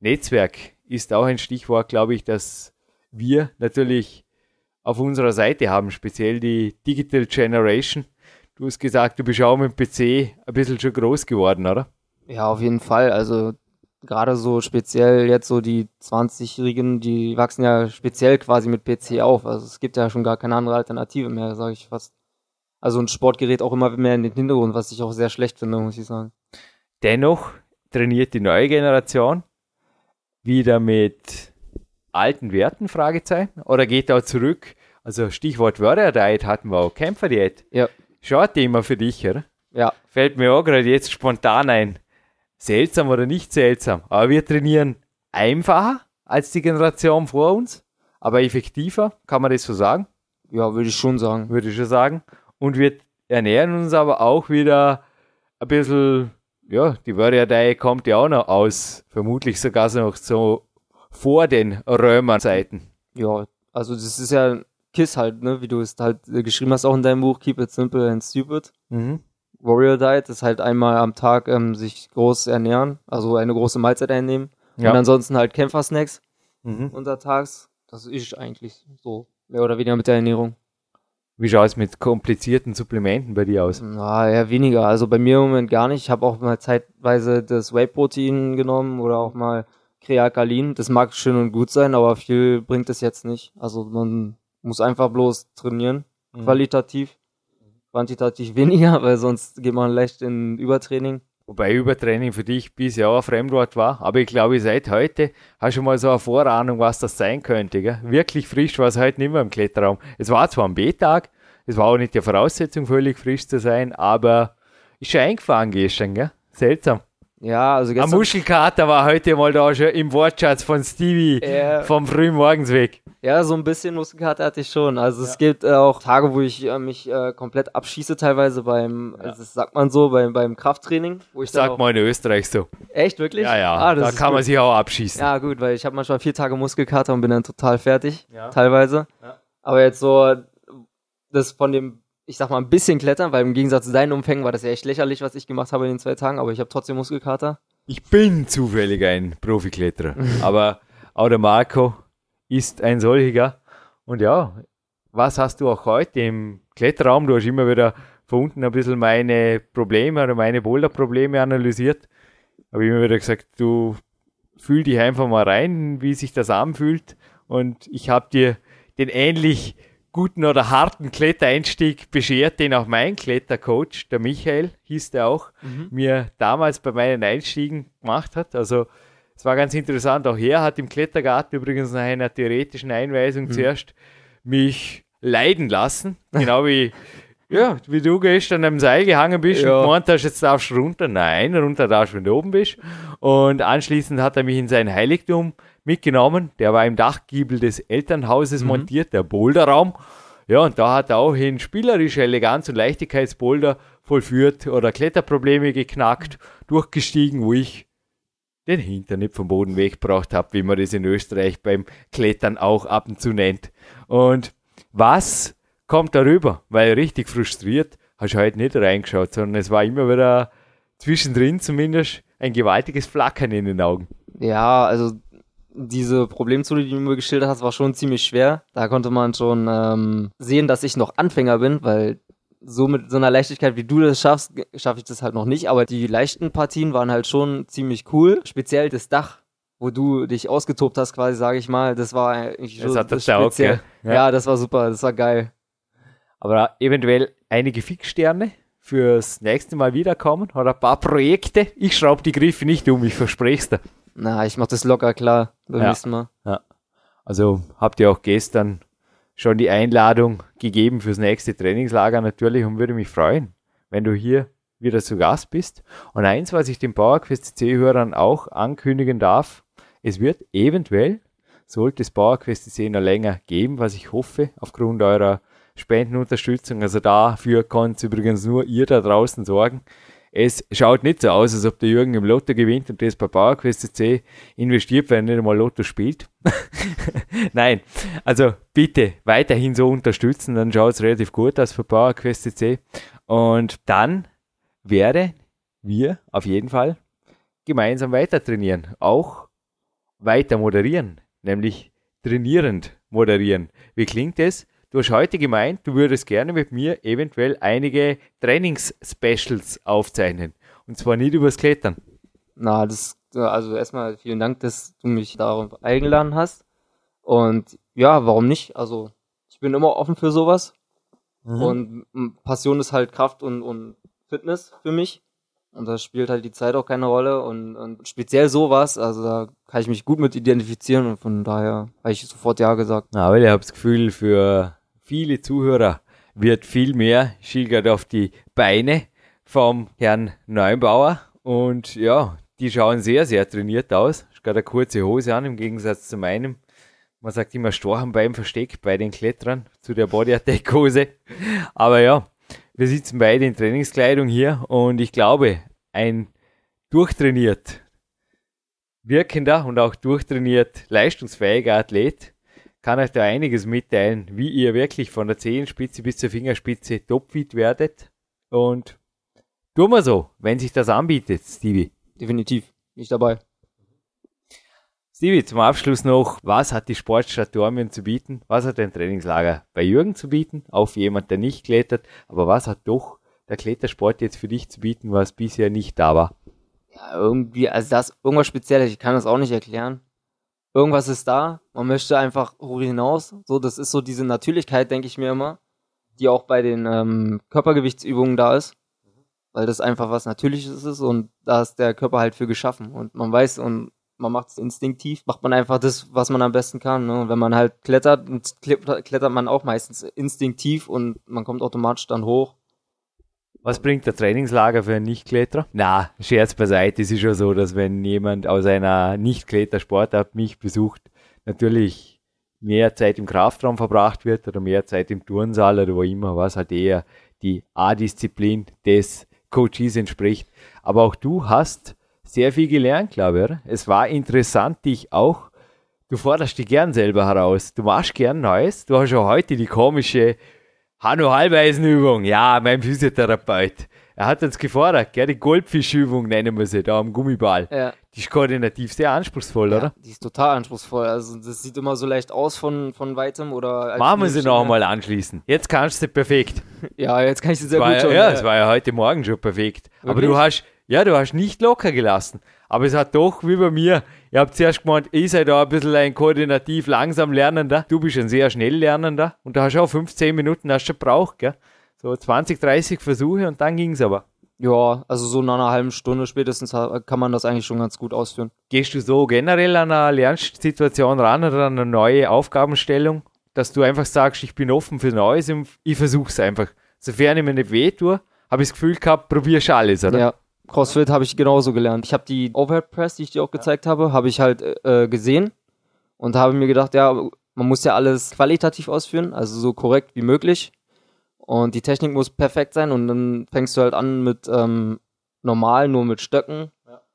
Netzwerk ist auch ein Stichwort, glaube ich, dass wir natürlich auf unserer Seite haben, speziell die Digital Generation, du hast gesagt, du bist auch mit dem PC ein bisschen schon groß geworden, oder? Ja, auf jeden Fall. Also gerade so speziell jetzt so die 20-Jährigen, die wachsen ja speziell quasi mit PC auf. Also es gibt ja schon gar keine andere Alternative mehr, sage ich fast. Also ein Sportgerät auch immer mehr in den Hintergrund, was ich auch sehr schlecht finde, muss ich sagen. Dennoch trainiert die neue Generation wieder mit alten Werten, Fragezeichen, oder geht da zurück? Also Stichwort Warrior Diet hatten wir auch, Kämpfer-Diät. Ja. Schon ein Thema für dich, oder? Ja, Fällt mir auch gerade jetzt spontan ein. Seltsam oder nicht seltsam, aber wir trainieren einfacher als die Generation vor uns, aber effektiver, kann man das so sagen? ja, würde ich schon sagen. würde ich schon sagen. Und wir ernähren uns aber auch wieder ein bisschen, ja, die Warrior Diet kommt ja auch noch aus, vermutlich sogar so noch so vor den Römerzeiten. Ja, also das ist ja KISS halt, ne, wie du es halt äh, geschrieben hast, auch in deinem Buch, Keep It Simple and Stupid. Mhm. Warrior Diet ist halt einmal am Tag ähm, sich groß ernähren, also eine große Mahlzeit einnehmen. Ja. Und ansonsten halt Kämpfersnacks Mhm. untertags. Das ist eigentlich so mehr oder weniger mit der Ernährung. Wie schaut es mit komplizierten Supplementen bei dir aus? Na, eher weniger. Also bei mir im Moment gar nicht. Ich habe auch mal zeitweise das Whey-Protein genommen oder auch mal Kreakalin. Das mag schön und gut sein, aber viel bringt es jetzt nicht. Also man muss einfach bloß trainieren, Mhm. qualitativ. Quantitativ weniger, weil sonst geht man leicht in Übertraining. Wobei Übertraining für dich bisher auch ein Fremdwort war, aber ich glaube, seit heute hast du mal so eine Vorahnung, was das sein könnte. Gell? Wirklich frisch war es heute nicht mehr im Kletterraum. Es war zwar am B-Tag, es war auch nicht die Voraussetzung, völlig frisch zu sein, aber ist schon eingefahren gestern, gell? Seltsam. Ja, also Ein gestern. Muschelkater war heute mal da schon im Wortschatz von Stevie Ja. vom frühen Morgens weg. Ja, so ein bisschen Muskelkater hatte ich schon. Also es gibt äh, auch Tage, wo ich äh, mich äh, komplett abschieße, teilweise beim, also das sagt man so, beim, beim Krafttraining. Wo ich Sagt man in Österreich so. Echt, wirklich? Ja, ja, Ah, da kann gut. man sich auch abschießen. Ja, gut, weil ich habe manchmal vier Tage Muskelkater und bin dann total fertig, Ja. teilweise. Ja. Aber jetzt so, das von dem, ich sag mal, ein bisschen klettern, weil im Gegensatz zu deinen Umfängen war das ja echt lächerlich, was ich gemacht habe in den zwei Tagen, aber ich habe trotzdem Muskelkater. Ich bin zufällig ein Profikletterer, aber auch der Marco ist ein solcher. Und ja, was hast du auch heute im Kletterraum? Du hast immer wieder von unten ein bisschen meine Probleme oder meine Boulder-Probleme analysiert. Habe immer wieder gesagt, du fühl dich einfach mal rein, wie sich das anfühlt. Und ich habe dir den ähnlich guten oder harten Klettereinstieg beschert, den auch mein Klettercoach, der Michael, hieß der auch, mir damals bei meinen Einstiegen gemacht hat. Also es war ganz interessant. Auch er hat im Klettergarten übrigens nach einer theoretischen Einweisung zuerst mich leiden lassen. Genau wie, ja, wie du gestern am Seil gehangen bist Ja. und gemeint hast, jetzt darfst du runter. Nein, runter darfst du, wenn du oben bist. Und anschließend hat er mich in sein Heiligtum mitgenommen. Der war im Dachgiebel des Elternhauses montiert, der Boulderraum. Ja, und da hat er auch in spielerischer Eleganz und Leichtigkeitsboulder vollführt oder Kletterprobleme geknackt, durchgestiegen, wo ich den Hintern nicht vom Boden weggebracht habe, wie man das in Österreich beim Klettern auch ab und zu nennt. Und was kommt darüber? Weil richtig frustriert hast du heute nicht reingeschaut, sondern es war immer wieder zwischendrin zumindest ein gewaltiges Flackern in den Augen. Ja, also diese Problemzone, die du mir geschildert hast, war schon ziemlich schwer. Da konnte man schon ähm, sehen, dass ich noch Anfänger bin, weil so mit so einer Leichtigkeit, wie du das schaffst, schaffe ich das halt noch nicht. Aber die leichten Partien waren halt schon ziemlich cool. Speziell das Dach, wo du dich ausgetobt hast, quasi, sage ich mal. Das war eigentlich Das so Taugt, speziell. gell? Ja. das war super, das war geil. Aber eventuell einige Fixsterne fürs nächste Mal wiederkommen oder ein paar Projekte. Ich schraube die Griffe nicht um, ich verspreche es dir. Na, ich mach das locker klar beim Ja. nächsten Mal. Also habt ihr auch gestern schon die Einladung gegeben fürs nächste Trainingslager natürlich und würde mich freuen, wenn du hier wieder zu Gast bist. Und eins, was ich den PowerQuest CC-Hörern auch ankündigen darf, es wird eventuell, sollte es PowerQuest CC noch länger geben, was ich hoffe, aufgrund eurer Spendenunterstützung. Also dafür könnt übrigens nur ihr da draußen sorgen. Es schaut nicht so aus, als ob der Jürgen im Lotto gewinnt und das bei PowerQuest CC investiert, weil er nicht einmal Lotto spielt. Nein, also bitte weiterhin so unterstützen, dann schaut es relativ gut aus für PowerQuest CC. Und dann werden wir auf jeden Fall gemeinsam weiter trainieren, auch weiter moderieren, nämlich trainierend moderieren. Wie klingt es? Du hast heute gemeint, du würdest gerne mit mir eventuell einige Trainings-Specials aufzeichnen. Und zwar nicht übers Klettern. Na, das, also erstmal vielen Dank, dass du mich darauf eingeladen hast. Und ja, warum nicht? Also, ich bin immer offen für sowas. Mhm. Und Passion ist halt Kraft und, und Fitness für mich. Und da spielt halt die Zeit auch keine Rolle. Und, und speziell sowas, also da kann ich mich gut mit identifizieren. Und von daher habe ich sofort Ja gesagt. Na, aber ich habe das Gefühl, für viele Zuhörer wird viel mehr schilgert auf die Beine vom Herrn Neubauer. Und ja, die schauen sehr, sehr trainiert aus. Ist gerade eine kurze Hose an, im Gegensatz zu meinem. Man sagt immer Storch Bein versteckt bei den Klettern zu der Body Attack Hose. Aber ja, wir sitzen beide in Trainingskleidung hier und ich glaube, ein durchtrainiert wirkender und auch durchtrainiert leistungsfähiger Athlet kann euch da einiges mitteilen, wie ihr wirklich von der Zehenspitze bis zur Fingerspitze topfit werdet. Und tun wir so, wenn sich das anbietet, Stevie. Definitiv. Nicht dabei. Stevie, zum Abschluss noch, was hat die Sportstadt Dormien zu bieten? Was hat ein Trainingslager bei Jürgen zu bieten? Für jemand, der nicht klettert. Aber was hat doch der Klettersport jetzt für dich zu bieten, was bisher nicht da war? Ja, irgendwie, also das irgendwas Spezielles, ich kann das auch nicht erklären. Irgendwas ist da, man möchte einfach hinaus. So, das ist so diese Natürlichkeit, denke ich mir immer, die auch bei den ähm, Körpergewichtsübungen da ist. Weil das einfach was Natürliches ist und da ist der Körper halt für geschaffen. Und man weiß und man macht es instinktiv, macht man einfach das, was man am besten kann. Ne? Wenn man halt klettert, klettert man auch meistens instinktiv und man kommt automatisch dann hoch. Was bringt der Trainingslager für einen Nichtkletterer? Na, Scherz beiseite, es ist schon so, dass wenn jemand aus einer Nicht-Klettersportart mich besucht, natürlich mehr Zeit im Kraftraum verbracht wird oder mehr Zeit im Turnsaal oder wo immer, was halt eher die A-Disziplin des Coaches entspricht. Aber auch du hast sehr viel gelernt, glaube ich. Es war interessant, dich auch, du forderst dich gern selber heraus. Du machst gern Neues. Du hast ja heute die komische Hanno Halbeisenübung. Ja, mein Physiotherapeut. Er hat uns gefordert, gell, die Goldfischübung nennen wir sie, da am Gummiball. Ja. Die ist koordinativ sehr anspruchsvoll, Ja, oder? die ist total anspruchsvoll. Also das sieht immer so leicht aus von, von weitem oder. Machen wir sie noch einmal anschließen. Jetzt kannst du sie perfekt. Ja, jetzt kann ich sie sehr war, gut schon. ja, es war ja heute Morgen schon perfekt. Aber Wirklich? du hast, ja, du hast nicht locker gelassen. Aber es hat doch, wie bei mir, ihr habt zuerst gemeint, ich sei da ein bisschen ein koordinativ langsam Lernender. Du bist ein sehr schnell Lernender. Und da hast du auch 15 Minuten hast du gebraucht, gell? So 20, 30 Versuche und dann ging's aber. ja, also so nach einer halben Stunde spätestens kann man das eigentlich schon ganz gut ausführen. Gehst du so generell an eine Lernsituation ran oder an eine neue Aufgabenstellung, dass du einfach sagst, ich bin offen für Neues und ich versuch's einfach. Sofern ich mir nicht weh tue, habe ich das Gefühl gehabt, probierst alles, oder? Ja. CrossFit habe ich genauso gelernt. Ich habe die Overhead Press, die ich dir auch gezeigt habe, habe ich halt äh, gesehen und habe mir gedacht, ja, man muss ja alles qualitativ ausführen, also so korrekt wie möglich. Und die Technik muss perfekt sein und dann fängst du halt an mit ähm, normal, nur mit Stöcken.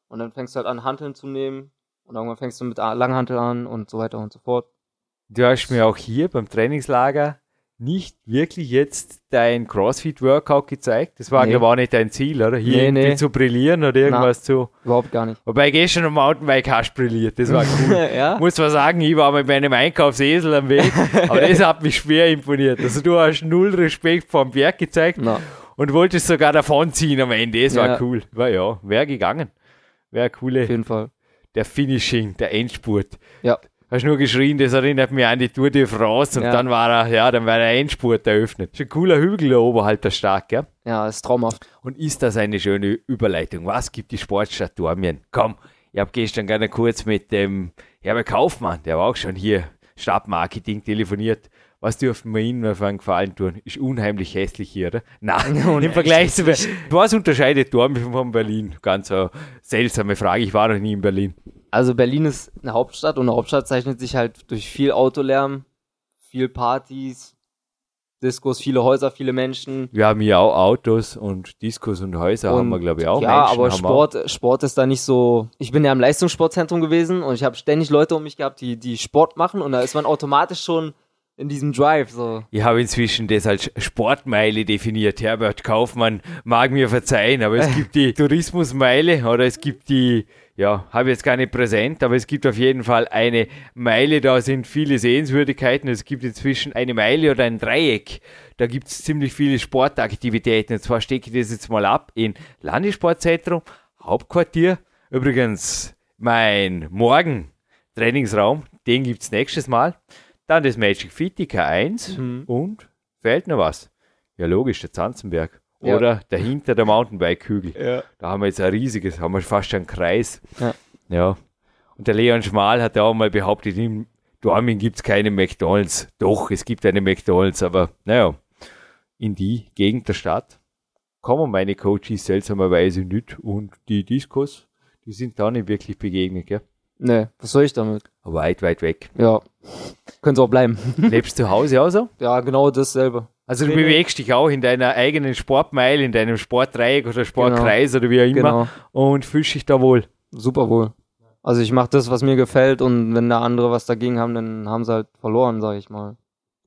Und dann fängst du halt an, Hanteln zu nehmen. Und irgendwann fängst du mit Langhantel an und so weiter und so fort. Du hast mir auch hier beim Trainingslager nicht wirklich jetzt dein CrossFit-Workout gezeigt. Das war, Nee. glaube ich, auch nicht dein Ziel, oder? Hier Nee, irgendwie nee. zu brillieren oder irgendwas zu. Überhaupt gar nicht. Wobei gestern am Mountainbike hast du brilliert. Das war cool. ja? muss zwar sagen, ich war mit meinem Einkaufsesel am Weg, aber das hat mich schwer imponiert. Also du hast null Respekt vor dem Berg gezeigt Na, und wolltest sogar davonziehen am Ende. Das war Ja. cool. War ja, wäre gegangen. Wäre auf coole, jeden Fall. der Finishing, der Endspurt. Ja. Hast nur geschrien, das erinnert mich an die Tour de France und Ja. dann war er, ja, dann war der Endspurt eröffnet. Ist ein cooler Hügel da oberhalb der Stadt, gell? Ja, ist traumhaft. Und ist das eine schöne Überleitung? Was gibt die Sportstadt Dormien? Komm, ich habe gestern gerne kurz mit dem Herbert Kaufmann, der war auch schon hier, Stadtmarketing, telefoniert. Was dürften wir Ihnen für einen Gefallen tun? Ist unheimlich hässlich hier, oder? Nein, im Vergleich zu Berlin. Was unterscheidet Dormien von Berlin? Ganz eine seltsame Frage. Ich war noch nie in Berlin. Also Berlin ist eine Hauptstadt und eine Hauptstadt zeichnet sich halt durch viel Autolärm, viel Partys, Diskos, viele Häuser, viele Menschen. Wir haben hier auch Autos und Diskos und Häuser haben Und wir, glaube ich, auch. ja, Menschen aber haben Sport, Sport ist da nicht so. Ich bin ja im Leistungssportzentrum gewesen und ich habe ständig Leute um mich gehabt, die, die Sport machen und da ist man automatisch schon in diesem Drive. So. Ich habe inzwischen das als Sportmeile definiert. Herbert Kaufmann mag mir verzeihen, aber es gibt die Tourismusmeile oder es gibt die, ja, habe jetzt gar nicht präsent, aber es gibt auf jeden Fall eine Meile, da sind viele Sehenswürdigkeiten. Es gibt inzwischen eine Meile oder ein Dreieck. Da gibt es ziemlich viele Sportaktivitäten. Und zwar stecke ich das jetzt mal ab in Landessportzentrum, Hauptquartier. Übrigens, mein Morgen Trainingsraum, den gibt es nächstes Mal. Dann das Magic Fit, die K1 Mhm. und fehlt noch was. Ja, logisch, der Zanzenberg. Ja. Oder dahinter der Mountainbike-Hügel. Ja. Da haben wir jetzt ein riesiges, haben wir fast schon einen Kreis. Ja. ja. Und der Leon Schmal hat ja auch mal behauptet, in Dorming gibt es keine McDonalds. Doch, es gibt eine McDonalds, aber naja, in die Gegend der Stadt kommen meine Coaches seltsamerweise nicht und die Diskos, die sind da nicht wirklich begegnet, gell? Nee, was soll ich damit? Weit, weit weg. Ja. Können sie auch bleiben. Lebst du zu Hause auch so? ja, genau dasselbe. Also du bewegst dich auch in deiner eigenen Sportmeile, in deinem Sportdreieck oder Sportkreis oder wie auch immer Genau. und fühlst dich da wohl. Super wohl. Also ich mache das, was mir gefällt und wenn da andere was dagegen haben, dann haben sie halt verloren, sag ich mal.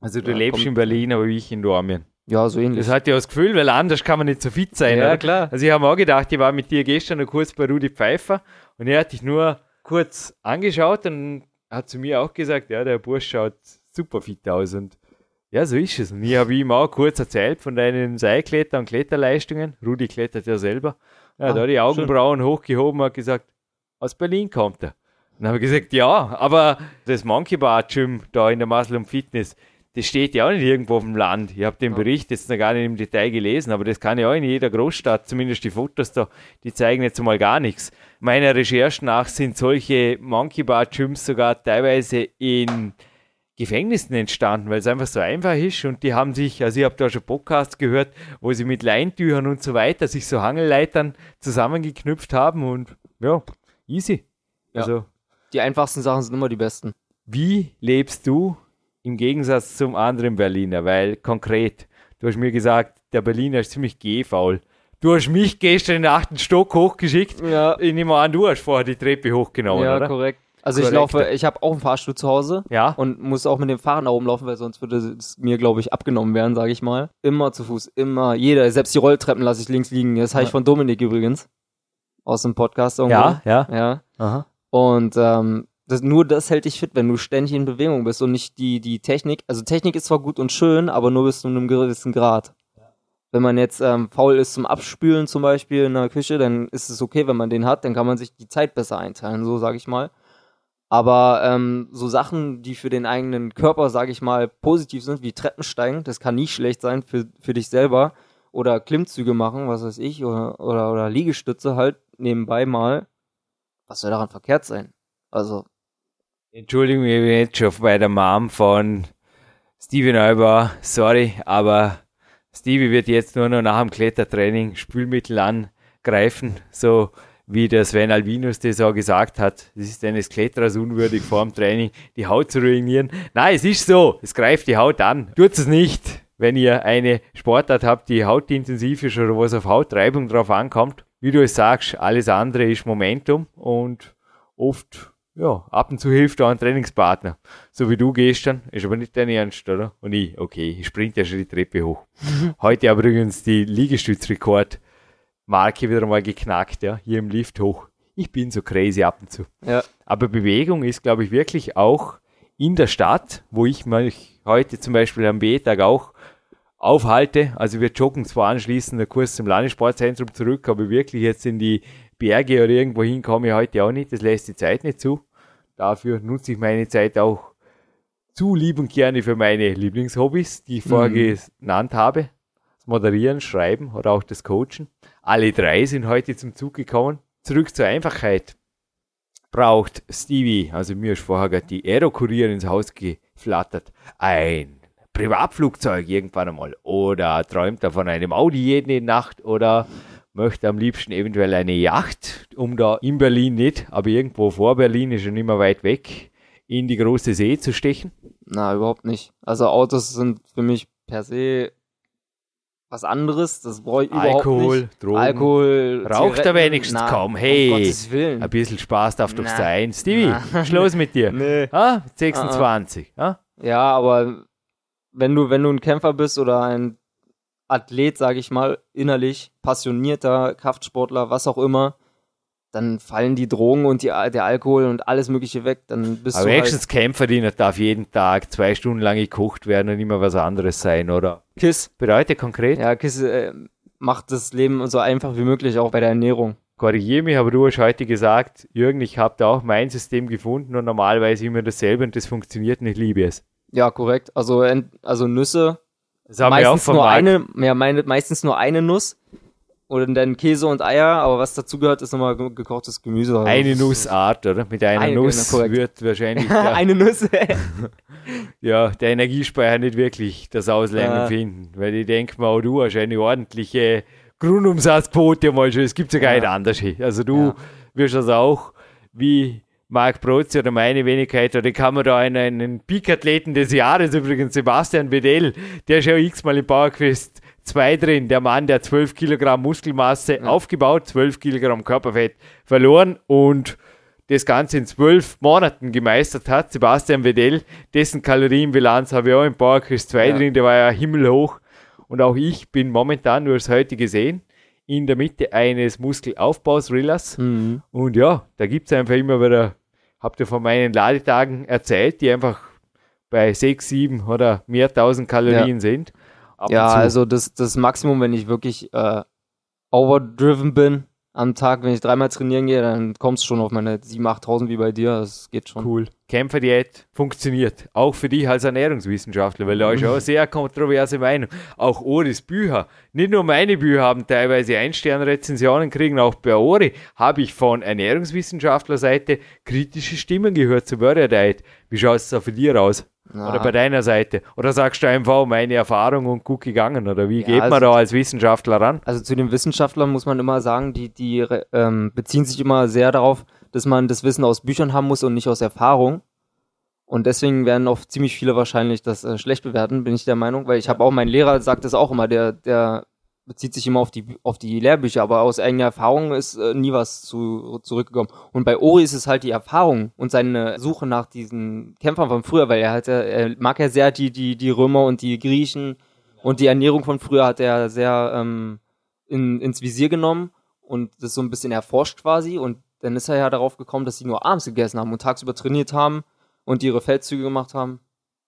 Also du Ja, lebst kommt- in Berlin, aber wie ich in Dormien. Ja, so ähnlich. Das hat ja das Gefühl, weil anders kann man nicht so fit sein. ja, oder? klar. Also ich habe mir auch gedacht, ich war mit dir gestern noch kurz bei Rudi Pfeiffer und er hat dich nur kurz angeschaut und hat zu mir auch gesagt, ja, der Bursch schaut super fit aus und ja, so ist es. Und ich habe ihm auch kurz erzählt von deinen Seilkletter- und Kletterleistungen. Rudi klettert ja selber. Ja, Ah, da die Augenbrauen hochgehoben und hat gesagt, aus Berlin kommt er. Dann habe ich gesagt, ja, aber das Monkey Bar Gym da in der Muscle und Fitness, das steht ja auch nicht irgendwo auf dem Land. Ich habe den Ja. Bericht jetzt noch gar nicht im Detail gelesen, aber das kann ja auch in jeder Großstadt, zumindest die Fotos da, die zeigen jetzt mal gar nichts. Meiner Recherche nach sind solche Monkey Bar Gyms sogar teilweise in Gefängnissen entstanden, weil es einfach so einfach ist und die haben sich, also ich habe da schon Podcasts gehört, wo sie mit Leintüchern und so weiter sich so Hangelleitern zusammengeknüpft haben und ja, easy. Ja. Also Die einfachsten Sachen sind immer die besten. wie lebst du im Gegensatz zum anderen Berliner? Weil konkret, du hast mir gesagt, der Berliner ist ziemlich gehfaul. Du hast mich gestern in den achten Stock hochgeschickt. Ja, Ich nehme an, du hast vorher die Treppe hochgenommen, ja oder? korrekt. Also ich laufe, ich habe auch einen Fahrstuhl zu Hause Ja. und muss auch mit dem Fahrrad nach oben laufen, weil sonst würde es mir, glaube ich, abgenommen werden, sage ich mal. Immer zu Fuß, immer. Jeder, selbst die Rolltreppen lasse ich links liegen. Das habe ich von Dominik übrigens. Aus dem Podcast irgendwo. Ja, ja. Ja. Aha. Und ähm, das, nur das hält dich fit, wenn du ständig in Bewegung bist und nicht die, die Technik. Also Technik ist zwar gut und schön, aber nur bis zu einem gewissen Grad. Wenn man jetzt ähm, faul ist zum Abspülen zum Beispiel in der Küche, dann ist es okay, wenn man den hat, dann kann man sich die Zeit besser einteilen, so sage ich mal. Aber ähm, so Sachen, die für den eigenen Körper, sage ich mal, positiv sind, wie Treppensteigen, das kann nie schlecht sein für, für dich selber. Oder Klimmzüge machen, was weiß ich, oder, oder, oder Liegestütze halt nebenbei mal. Was soll daran verkehrt sein? Also, Entschuldigung, ich bin jetzt schon bei der Mom von Stevie Neubauer. Sorry, aber Stevie wird jetzt nur noch nach dem Klettertraining Spülmittel angreifen, so wie der Sven Albinus das auch gesagt hat. Es ist eines Kletterers unwürdig, vor dem Training die Haut zu ruinieren. Nein, es ist so, es greift die Haut an. Tut es nicht, wenn ihr eine Sportart habt, die hautintensiv ist oder wo es auf Hautreibung drauf ankommt. Wie du es sagst, alles andere ist Momentum und oft, ja, ab und zu hilft da ein Trainingspartner. So wie du gestern, ist aber nicht dein Ernst, oder? Und ich, okay, ich sprinte ja schon die Treppe hoch. Heute aber übrigens die Liegestützrekord-Marke wieder mal geknackt, ja, hier im Lift hoch. Ich bin so crazy ab und zu. ja. Aber Bewegung ist, glaube ich, wirklich auch in der Stadt, wo ich mich heute zum Beispiel am B-Tag auch aufhalte. Also wir joggen zwar anschließend der Kurs zum Landessportzentrum zurück, aber wirklich jetzt in die Berge oder irgendwo hin komme ich heute auch nicht. Das lässt die Zeit nicht zu. Dafür nutze ich meine Zeit auch zu lieb und gerne für meine Lieblingshobbys, die ich vorher genannt habe. Das Moderieren, Schreiben oder auch das Coachen. Alle drei sind heute zum Zug gekommen. Zurück zur Einfachheit braucht Stevie, also mir ist vorher gerade die Aerokurier ins Haus geflattert, ein Privatflugzeug irgendwann einmal oder träumt er von einem Audi jede Nacht oder möchte am liebsten eventuell eine Yacht, um da in Berlin nicht, aber irgendwo vor Berlin ist schon immer weit weg, in die große See zu stechen. Na, überhaupt nicht. Also Autos sind für mich per se was anderes. Das brauche ich überhaupt Alkohol, nicht. Drogen. Alkohol, Raucht er Zigaretten, wenigstens na, kaum. Hey. Um Gottes Willen. Ein bisschen Spaß darf doch sein. Stevie, Na. Schluss mit dir. Nee. Ah, 26. Ah? Ja, aber wenn du, wenn du ein Kämpfer bist oder ein Athlet, sage ich mal, innerlich, passionierter Kraftsportler, was auch immer, dann fallen die Drogen und die, der Alkohol und alles Mögliche weg. Dann bist Aber du halt wenigstens Kämpferdiener darf jeden Tag zwei Stunden lang gekocht werden und immer was anderes sein, oder? Kiss. Bedeutet konkret? Ja, Kiss äh, macht das Leben so einfach wie möglich, auch bei der Ernährung. Korrigiere mich, aber du hast heute gesagt, Jürgen, ich habe da auch mein System gefunden und normalerweise immer dasselbe und das funktioniert und ich liebe es. Ja, korrekt. Also, also Nüsse, Das haben wir auch meistens nur eine, ja, meine, meistens nur eine Nuss oder dann Käse und Eier, aber was dazugehört, ist nochmal ge- gekochtes Gemüse. Eine das- Nussart, oder? Mit einer Eine, Nuss genau, wird wahrscheinlich der, eine Nuss. ja, der Energiespeicher nicht wirklich das Auslenken Ja. finden. Weil ich denke mal, du hast eine ordentliche Grundumsatzquote mal schon. Es gibt ja gar Ja. nicht anders. Also du Ja. wirst also auch wie Marc Protze oder meine Wenigkeit, oder kann man da einen, einen Peak-Athleten des Jahres übrigens, Sebastian Bedell, der ist ja x-mal im Powerquest 2 drin, der Mann, der 12 Kilogramm Muskelmasse aufgebaut, 12 Kilogramm Körperfett verloren und das Ganze in zwölf Monaten gemeistert hat. Sebastian Wedell, dessen Kalorienbilanz habe ich auch im Powerquest 2 Ja. drin, der war ja himmelhoch. Und auch ich bin momentan, du hast heute gesehen, in der Mitte eines Muskelaufbaus-Thrillers. Mhm. Und ja, da gibt es einfach immer wieder, habt ihr von meinen Ladetagen erzählt, die einfach bei 6, 7 oder mehr tausend Kalorien sind. Ab Ja, also das, das Maximum, wenn ich wirklich äh, overdriven bin am Tag, wenn ich dreimal trainieren gehe, dann kommst du schon auf meine 7.000, 8.000 wie bei dir. Das geht schon. Cool. Kämpferdiät funktioniert. Auch für dich als Ernährungswissenschaftler, weil da ist auch eine sehr kontroverse Meinung. Auch Oris Bücher, nicht nur meine Bücher haben teilweise Ein-Stern-Rezensionen kriegen, auch bei Ori habe ich von Ernährungswissenschaftlerseite kritische Stimmen gehört zur Warrior Diet. Wie schaut es da für dich aus? Na, Oder bei deiner Seite? Oder sagst du einfach meine Erfahrung und gut gegangen? Oder wie Ja, geht man also- da als Wissenschaftler ran? Also zu den Wissenschaftlern muss man immer sagen, die, die ähm, beziehen sich immer sehr darauf, dass man das Wissen aus Büchern haben muss und nicht aus Erfahrung. Und deswegen werden auch ziemlich viele wahrscheinlich das äh, schlecht bewerten, bin ich der Meinung, weil ich habe auch, mein Lehrer sagt das auch immer, der, der bezieht sich immer auf die, auf die Lehrbücher, aber aus eigener Erfahrung ist äh, nie was zu, zurückgekommen. Und bei Ori ist es halt die Erfahrung und seine Suche nach diesen Kämpfern von früher, weil er ja, er mag ja sehr die, die, die Römer und die Griechen und die Ernährung von früher hat er sehr ähm, in, ins Visier genommen und das so ein bisschen erforscht quasi und dann ist er ja darauf gekommen, dass sie nur abends gegessen haben und tagsüber trainiert haben und ihre Feldzüge gemacht haben.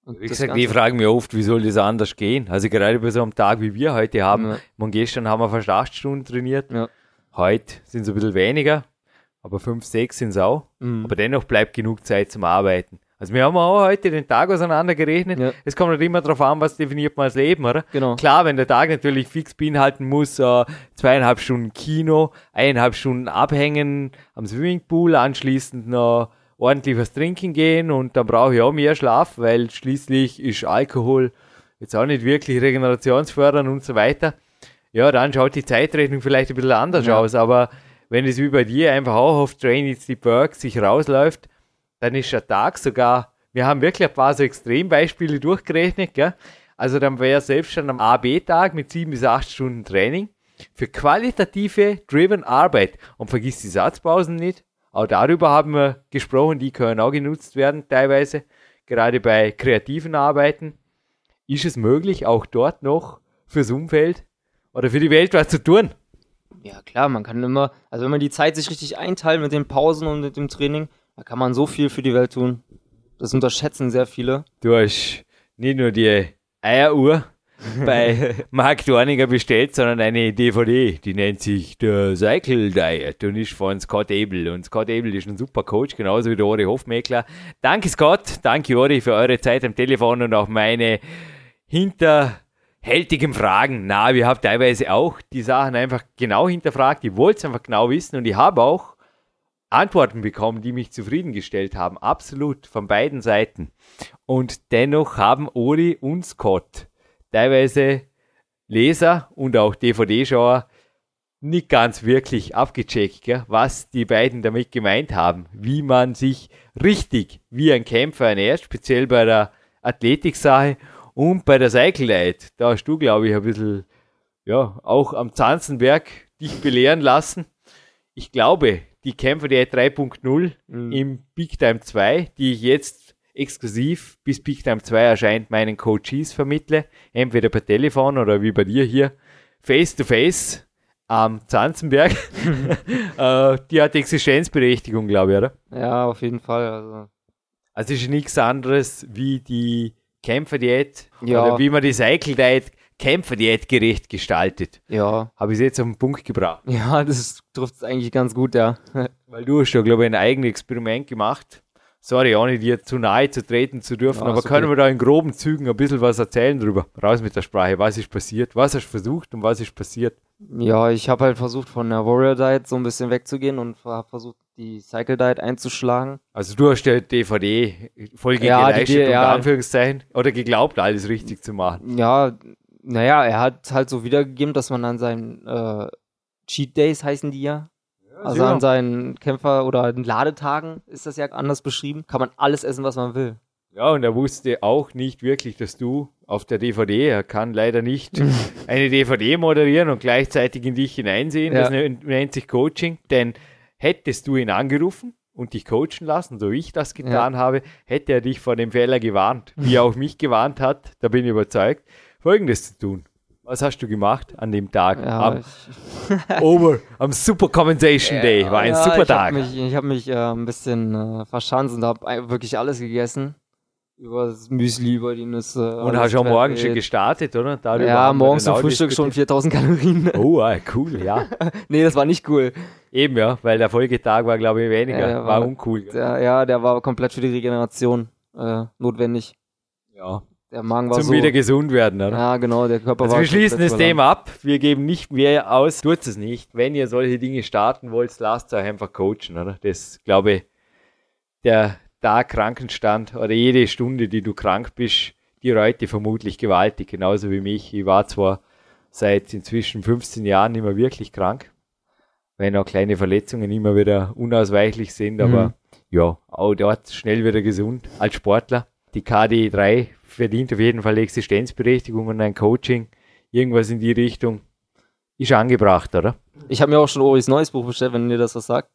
Und Wie gesagt, ich frage mich oft, wie soll das anders gehen? Also gerade bei so einem Tag, wie wir heute haben. Ja. Und gestern haben wir fast acht Stunden trainiert. Ja. Heute sind es ein bisschen weniger, aber fünf, sechs sind es auch. Mhm. Aber dennoch bleibt genug Zeit zum Arbeiten. Also wir haben auch heute den Tag auseinandergerechnet. Ja. Es kommt halt immer darauf an, was definiert man als Leben, oder? Genau. Klar, wenn der Tag natürlich fix beinhalten muss, äh, zweieinhalb Stunden Kino, eineinhalb Stunden abhängen am Swimmingpool, anschließend noch ordentlich was trinken gehen und dann brauche ich auch mehr Schlaf, weil schließlich ist Alkohol jetzt auch nicht wirklich regenerationsfördernd und so weiter. Ja, dann schaut die Zeitrechnung vielleicht ein bisschen anders Ja. aus, aber wenn es wie bei dir einfach auch auf Train It's the Work sich rausläuft, dann ist der Tag sogar, wir haben wirklich ein paar so Extrembeispiele durchgerechnet, gell? Also dann wäre selbst schon am AB-Tag mit sieben bis acht Stunden Training für qualitative Driven Arbeit und vergiss die Satzpausen nicht. Auch darüber haben wir gesprochen, die können auch genutzt werden teilweise, gerade bei kreativen Arbeiten. Ist es möglich, auch dort noch fürs Umfeld oder für die Welt was zu tun? Ja, klar, man kann immer, also wenn man die Zeit sich richtig einteilt mit den Pausen und mit dem Training, da kann man so viel für die Welt tun. Das unterschätzen sehr viele. Du hast nicht nur die Eieruhr bei Mark Dorninger bestellt, sondern eine DVD, die nennt sich The Cycle Diet und ist von Scott Abel. Und Scott Abel ist ein super Coach, genauso wie der Ori Hofmeckler. Danke Scott, danke Ori für eure Zeit am Telefon und auch meine hinterhältigen Fragen. Na, wir haben teilweise auch die Sachen einfach genau hinterfragt. Ich wollte es einfach genau wissen und ich habe auch Antworten bekommen, die mich zufriedengestellt haben. Absolut, von beiden Seiten. Und dennoch haben Ori und Scott teilweise Leser und auch DVD-Schauer nicht ganz wirklich abgecheckt, gell, was die beiden damit gemeint haben, wie man sich richtig wie ein Kämpfer ernährt, speziell bei der Athletik-Sache und bei der Cycle Diet. Da hast du, glaube ich, ein bisschen, ja, auch am Zanzenberg dich belehren lassen. Ich glaube, die Kämpfer der 3.0 Mhm. im Big Time 2, die ich jetzt exklusiv bis Peak Time 2 erscheint, meinen Coaches vermittle. Entweder per Telefon oder wie bei dir hier, face to face am Zanzenberg. äh, die hat Existenzberechtigung, glaube ich, oder? Ja, auf jeden Fall. Also, Also es ist nichts anderes wie die Kämpferdiät Ja. oder wie man die Cycle Diet Kämpferdiät gerecht gestaltet. ja. Habe ich es jetzt auf den Punkt gebracht. Ja, das trifft es eigentlich ganz gut, ja. Weil du hast ja, glaube ich, ein eigenes Experiment gemacht. Sorry, ohne dir zu nahe zu treten zu dürfen, Ja, aber können wir da in groben Zügen ein bisschen was erzählen drüber? Raus mit der Sprache. Was ist passiert? Was hast du versucht und was ist passiert? Ja, ich habe halt versucht, von der Warrior Diet so ein bisschen wegzugehen und habe versucht, die Cycle Diet einzuschlagen. Also du hast ja DVD Folge Ja, die- geleistet, unter ja. Anführungszeichen, oder geglaubt, alles richtig zu machen. Ja, naja, er hat halt so wiedergegeben, dass man an seinen äh, Cheat Days heißen die ja. Also an seinen Kämpfer- oder an Ladetagen ist das ja anders beschrieben. Kann man alles essen, was man will. Ja, und er wusste auch nicht wirklich, dass du auf der DVD, er kann leider nicht eine DVD moderieren und gleichzeitig in dich hineinsehen. Das Ja. nennt nennt sich Coaching. Denn hättest du ihn angerufen und dich coachen lassen, so wie ich das getan habe, hätte er dich vor dem Fehler gewarnt, wie er auch mich gewarnt hat, da bin ich überzeugt, Folgendes zu tun. Was hast du gemacht an dem Tag? Ja, am, over, am Super Compensation Day. War ein ja, super ich Tag. Hab mich, ich habe mich äh, ein bisschen äh, verschanzt und habe wirklich alles gegessen. Über das Müsli, über die Nüsse. und hast am Morgen schon gestartet, oder? Darüber Ja, morgens zum auch Frühstück schon diskutiert. 4000 Kalorien. Oh, ah, cool, ja. nee, das war nicht cool. Eben, ja, weil der Folgetag war, glaube ich, weniger. Ja, war, war- uncool. Der, ja, der war komplett für die Regeneration äh, notwendig. Ja. Der Magen war Zum so. wieder gesund werden, oder? ja, genau, der Körper Also war wir schließen das. Thema ab. Wir geben nicht mehr aus. Tut es nicht. Wenn ihr solche Dinge starten wollt, lasst euch einfach coachen, oder? Das, glaube ich, der Tag Krankenstand oder jede Stunde, die du krank bist, die reute vermutlich gewaltig, genauso wie mich. Ich war zwar seit inzwischen 15 Jahren mehr wirklich krank, wenn auch kleine Verletzungen immer wieder unausweichlich sind, aber Mhm. ja, auch dort schnell wieder gesund als Sportler. Die KD3 verdient auf jeden Fall Existenzberechtigung und ein Coaching, irgendwas in die Richtung, ist angebracht, oder? Ich habe mir auch schon Oris neues Buch bestellt, wenn ihr das was sagt.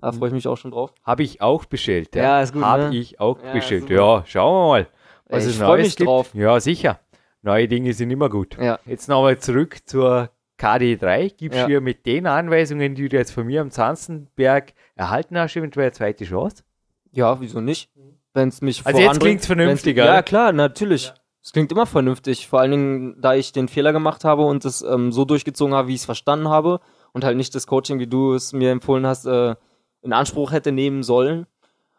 Da freue ich mich auch schon drauf. Habe ich auch bestellt. Ja, ist gut, Habe ne? ich auch Ja, bestellt. super. Ja, schauen wir mal, was Ey, ich freu Neues mich gibt. drauf. Ja, sicher. Neue Dinge sind immer gut. Ja. Jetzt nochmal zurück zur KD3. Gibst Ja. du dir mit den Anweisungen, die du jetzt von mir am Zanzenberg erhalten hast, eventuell eine zweite Chance? Ja, wieso nicht? Wenn es mich Also jetzt voranbringt, klingt's vernünftig, wenn's- oder? Ja, klar, natürlich. Es klingt immer vernünftig. Vor allen Dingen, da ich den Fehler gemacht habe und es ähm, so durchgezogen habe, wie ich es verstanden habe und halt nicht das Coaching, wie du es mir empfohlen hast, äh, in Anspruch hätte nehmen sollen.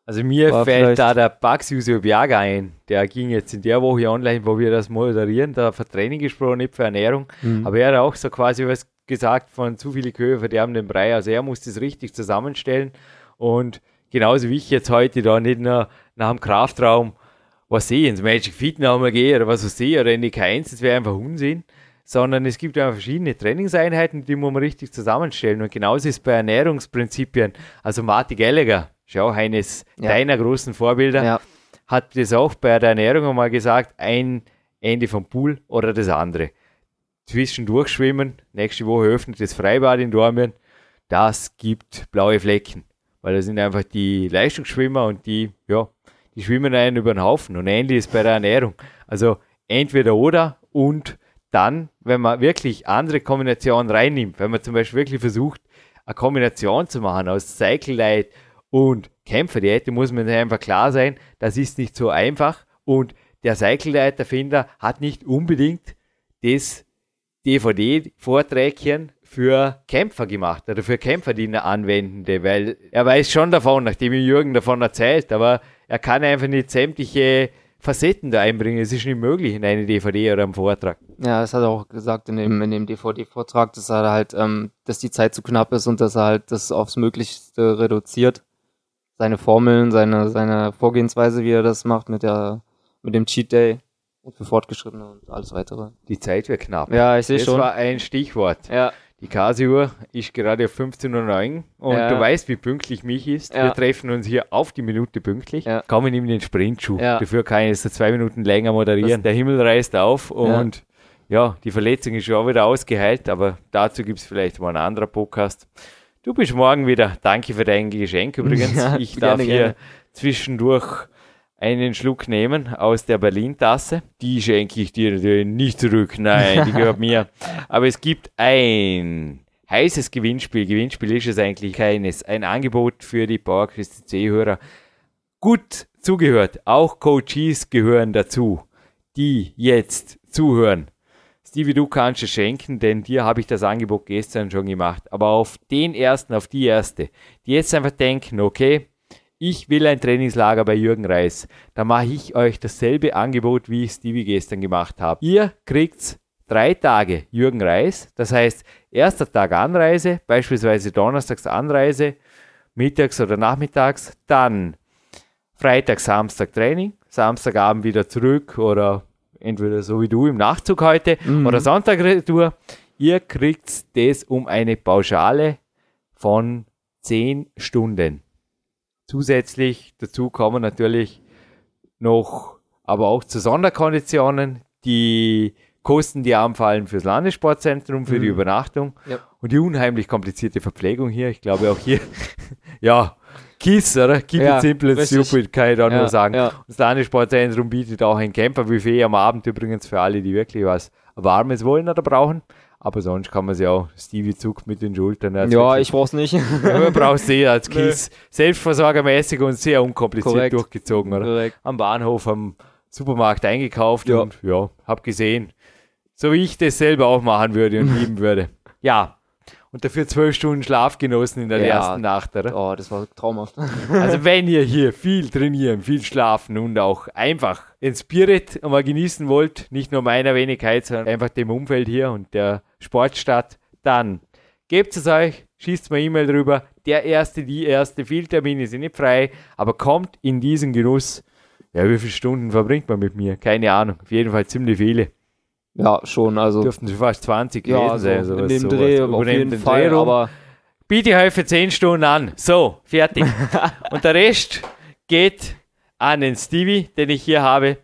Also mir War fällt da der Bugs Yusuf Biaga ein. Der ging jetzt in der Woche online, wo wir das moderieren, da für Training gesprochen, nicht für Ernährung. Mhm. Aber er hat auch so quasi was gesagt von zu viele Kühe verderben den Brei. Also er muss das richtig zusammenstellen. Und genauso wie ich jetzt heute da nicht nur nach dem Kraftraum, was sehe, ins Magic Fit nochmal gehe oder was weiß ich, oder in die K1, das wäre einfach Unsinn. Sondern es gibt ja verschiedene Trainingseinheiten, die muss man richtig zusammenstellen. Und genauso ist es bei Ernährungsprinzipien. Also Marty Gallagher, schau, eines Ja. deiner großen Vorbilder, Ja. hat das auch bei der Ernährung einmal gesagt, ein Ende vom Pool oder das andere. Zwischendurch schwimmen, nächste Woche öffnet das Freibad in Dormien, das gibt blaue Flecken, weil das sind einfach die Leistungsschwimmer und die, ja, die schwimmen einen über den Haufen und ähnlich ist bei der Ernährung. Also entweder oder und dann, wenn man wirklich andere Kombinationen reinnimmt, wenn man zum Beispiel wirklich versucht, eine Kombination zu machen aus Cycle Light und Kämpferdiät, muss man einfach klar sein, das ist nicht so einfach und der Cycle Light Erfinder hat nicht unbedingt das DVD-Vorträgchen für Kämpfer gemacht oder für Kämpfer, die ihn anwendende, weil er weiß schon davon, nachdem Jürgen davon erzählt, aber er kann einfach nicht sämtliche Facetten da einbringen. Es ist nicht möglich in eine DVD oder einem Vortrag. Ja, das hat er auch gesagt in dem, in dem DVD-Vortrag, dass er halt, ähm, dass die Zeit zu knapp ist und dass er halt das aufs Möglichste reduziert. Seine Formeln, seine, seine Vorgehensweise, wie er das macht mit der, mit dem Cheat Day und für Fortgeschrittene und alles weitere. Die Zeit wird knapp. Ja, ich sehe das schon. war ein Stichwort. Ja, Die Casio-Uhr ist gerade auf 15.09 Uhr und Ja. du weißt, wie pünktlich mich ist. Ja. Wir treffen uns hier auf die Minute pünktlich. Ja. Kommen ihm den Sprintschuh. Ja. Dafür kann ich jetzt so zwei Minuten länger moderieren. Der Himmel reißt auf und ja. die Verletzung ist schon auch wieder ausgeheilt, aber dazu gibt es vielleicht mal einen anderen Podcast. Du bist morgen wieder. Danke für dein Geschenk übrigens. Ich darf gerne, hier gerne. zwischendurch einen Schluck nehmen aus der Berlin-Tasse. Die schenke ich dir natürlich nicht zurück. Nein, die gehört mir. Aber es gibt ein heißes Gewinnspiel. Gewinnspiel ist es eigentlich keines. Ein Angebot für die PowerQuest C-Hörer. Gut zugehört. Auch Coaches gehören dazu, die jetzt zuhören. Stevie, du kannst es schenken, denn dir habe ich das Angebot gestern schon gemacht. Aber auf den ersten, auf die erste, die jetzt einfach denken, okay, ich will ein Trainingslager bei Jürgen Reis. Da mache ich euch dasselbe Angebot, wie ich Stevie gestern gemacht habe. Ihr kriegt drei Tage Jürgen Reis. Das heißt, erster Tag Anreise, beispielsweise donnerstags Anreise, mittags oder nachmittags, dann Freitag, Samstag Training, Samstagabend wieder zurück oder entweder so wie du im Nachzug heute Mhm. oder Sonntag Retour. Ihr kriegt das um eine Pauschale von 10 Stunden. Zusätzlich dazu kommen natürlich noch, aber auch zu Sonderkonditionen, die Kosten, die anfallen fürs Landessportzentrum, für die Mhm. Übernachtung Ja. und die unheimlich komplizierte Verpflegung hier. Ich glaube auch hier, ja, KISS, oder? Keep Ja, it simple and stupid, kann ich da Ja, nur sagen. ja. Das Landessportzentrum bietet auch ein Camperbuffet am Abend übrigens für alle, die wirklich was Warmes wollen oder brauchen. Aber sonst kann man sie auch, Stevie zuckt mit den Schultern. er hat's Ja, ich brauch's nicht. man braucht sie als Kies. Selbstversorgermäßig und sehr unkompliziert Korrekt. durchgezogen, oder? Korrekt. Am Bahnhof, am Supermarkt eingekauft Ja. und ja, hab gesehen. So wie ich das selber auch machen würde und lieben würde. Ja. Und dafür zwölf Stunden Schlaf genossen in der Ja. ersten Nacht, oder? Oh, das war traumhaft. Also wenn ihr hier viel trainieren, viel schlafen und auch einfach den Spirit mal genießen wollt, nicht nur meiner Wenigkeit, sondern einfach dem Umfeld hier und der Sportstadt, dann gebt es euch, schießt mal E-Mail drüber. Der erste, die erste, viele Termine sind nicht frei, aber kommt in diesen Genuss. Ja, wie viele Stunden verbringt man mit mir? Keine Ahnung. Auf jeden Fall ziemlich viele. Ja, schon, also. Dürften schon fast 20 Ja, gewesen also sein. in sowas- dem sowas. Dreh auf den jeden Dreh Fall, rum. aber biete euch für 10 Stunden an. So, fertig. Und der Rest geht an den Stevie, den ich hier habe.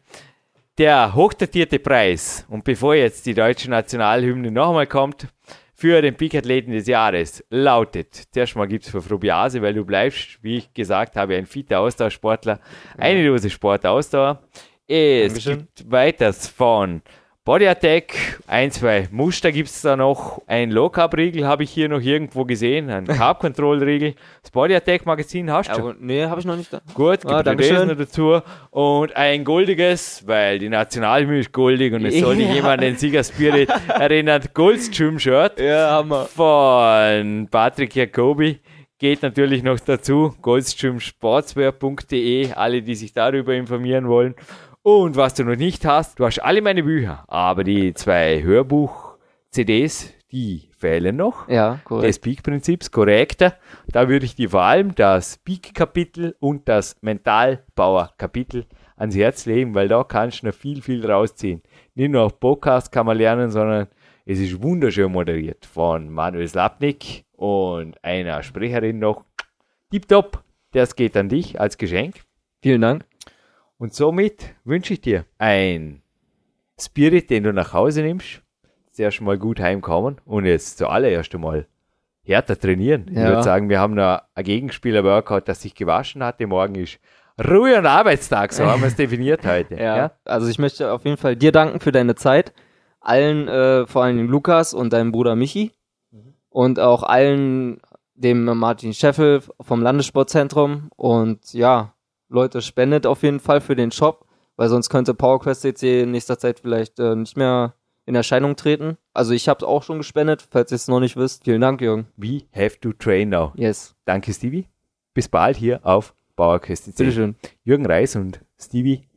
Der hochdatierte Preis, und bevor jetzt die deutsche Nationalhymne nochmal kommt, für den Peak-Athleten des Jahres lautet, zuerst mal gibt es für Frubiase, weil du bleibst, wie ich gesagt habe, ein fitter Ausdauersportler, eine Dose Sportausdauer. Es Dankeschön. gibt weiters von Body Attack, ein, zwei Muster gibt es da noch. Ein Low Carb Riegel habe ich hier noch irgendwo gesehen, ein Carb Control Riegel. Das Body Attack Magazin hast du. ja, und- nee, habe ich noch nicht da. Gut, Ah, gibt Dankeschön. noch dazu. Und ein goldiges, weil die Nationalhymne ist goldig und es soll dich Ja. jemand an den Sieger Spirit erinnert. Goldstream Shirt Ja, Hammer. von Patrick Jacobi. Geht natürlich noch dazu. Goldstreamsportswear.de. Alle, die sich darüber informieren wollen. Und was du noch nicht hast, du hast alle meine Bücher, aber die zwei Hörbuch-CDs, die fehlen noch Ja, korrekt. des Peak-Prinzips korrekter. Da würde ich dir vor allem das Peak-Kapitel und das Mental-Power-Kapitel ans Herz legen, weil da kannst du noch viel, viel rausziehen. Nicht nur auf Podcast kann man lernen, sondern es ist wunderschön moderiert von Manuel Slapnik und einer Sprecherin noch. Tipptopp, das geht an dich als Geschenk. Vielen Dank. Und somit wünsche ich dir ein Spirit, den du nach Hause nimmst. Zuerst mal gut heimkommen und jetzt zuallererst einmal härter trainieren. Ich Ja. würde sagen, wir haben noch ein Gegenspieler-Workout, das sich gewaschen hatte. Morgen ist Ruhe und Arbeitstag, so haben wir es definiert heute. Ja. Also ich möchte auf jeden Fall dir danken für deine Zeit. Allen, äh, vor allem Lukas und deinem Bruder Michi. Und auch allen, dem Martin Scheffel vom Landessportzentrum. Und ja, Leute, spendet auf jeden Fall für den Shop, weil sonst könnte PowerQuest CC in nächster Zeit vielleicht äh, nicht mehr in Erscheinung treten. Also ich habe auch schon gespendet, falls ihr es noch nicht wisst. Vielen Dank, Jürgen. We have to train now. Yes. Danke, Stevie. Bis bald hier auf Bauerköste. Bitteschön. Jürgen Reis und Stevie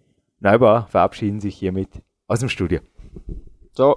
Neubauer verabschieden sich hiermit aus dem Studio. Ciao.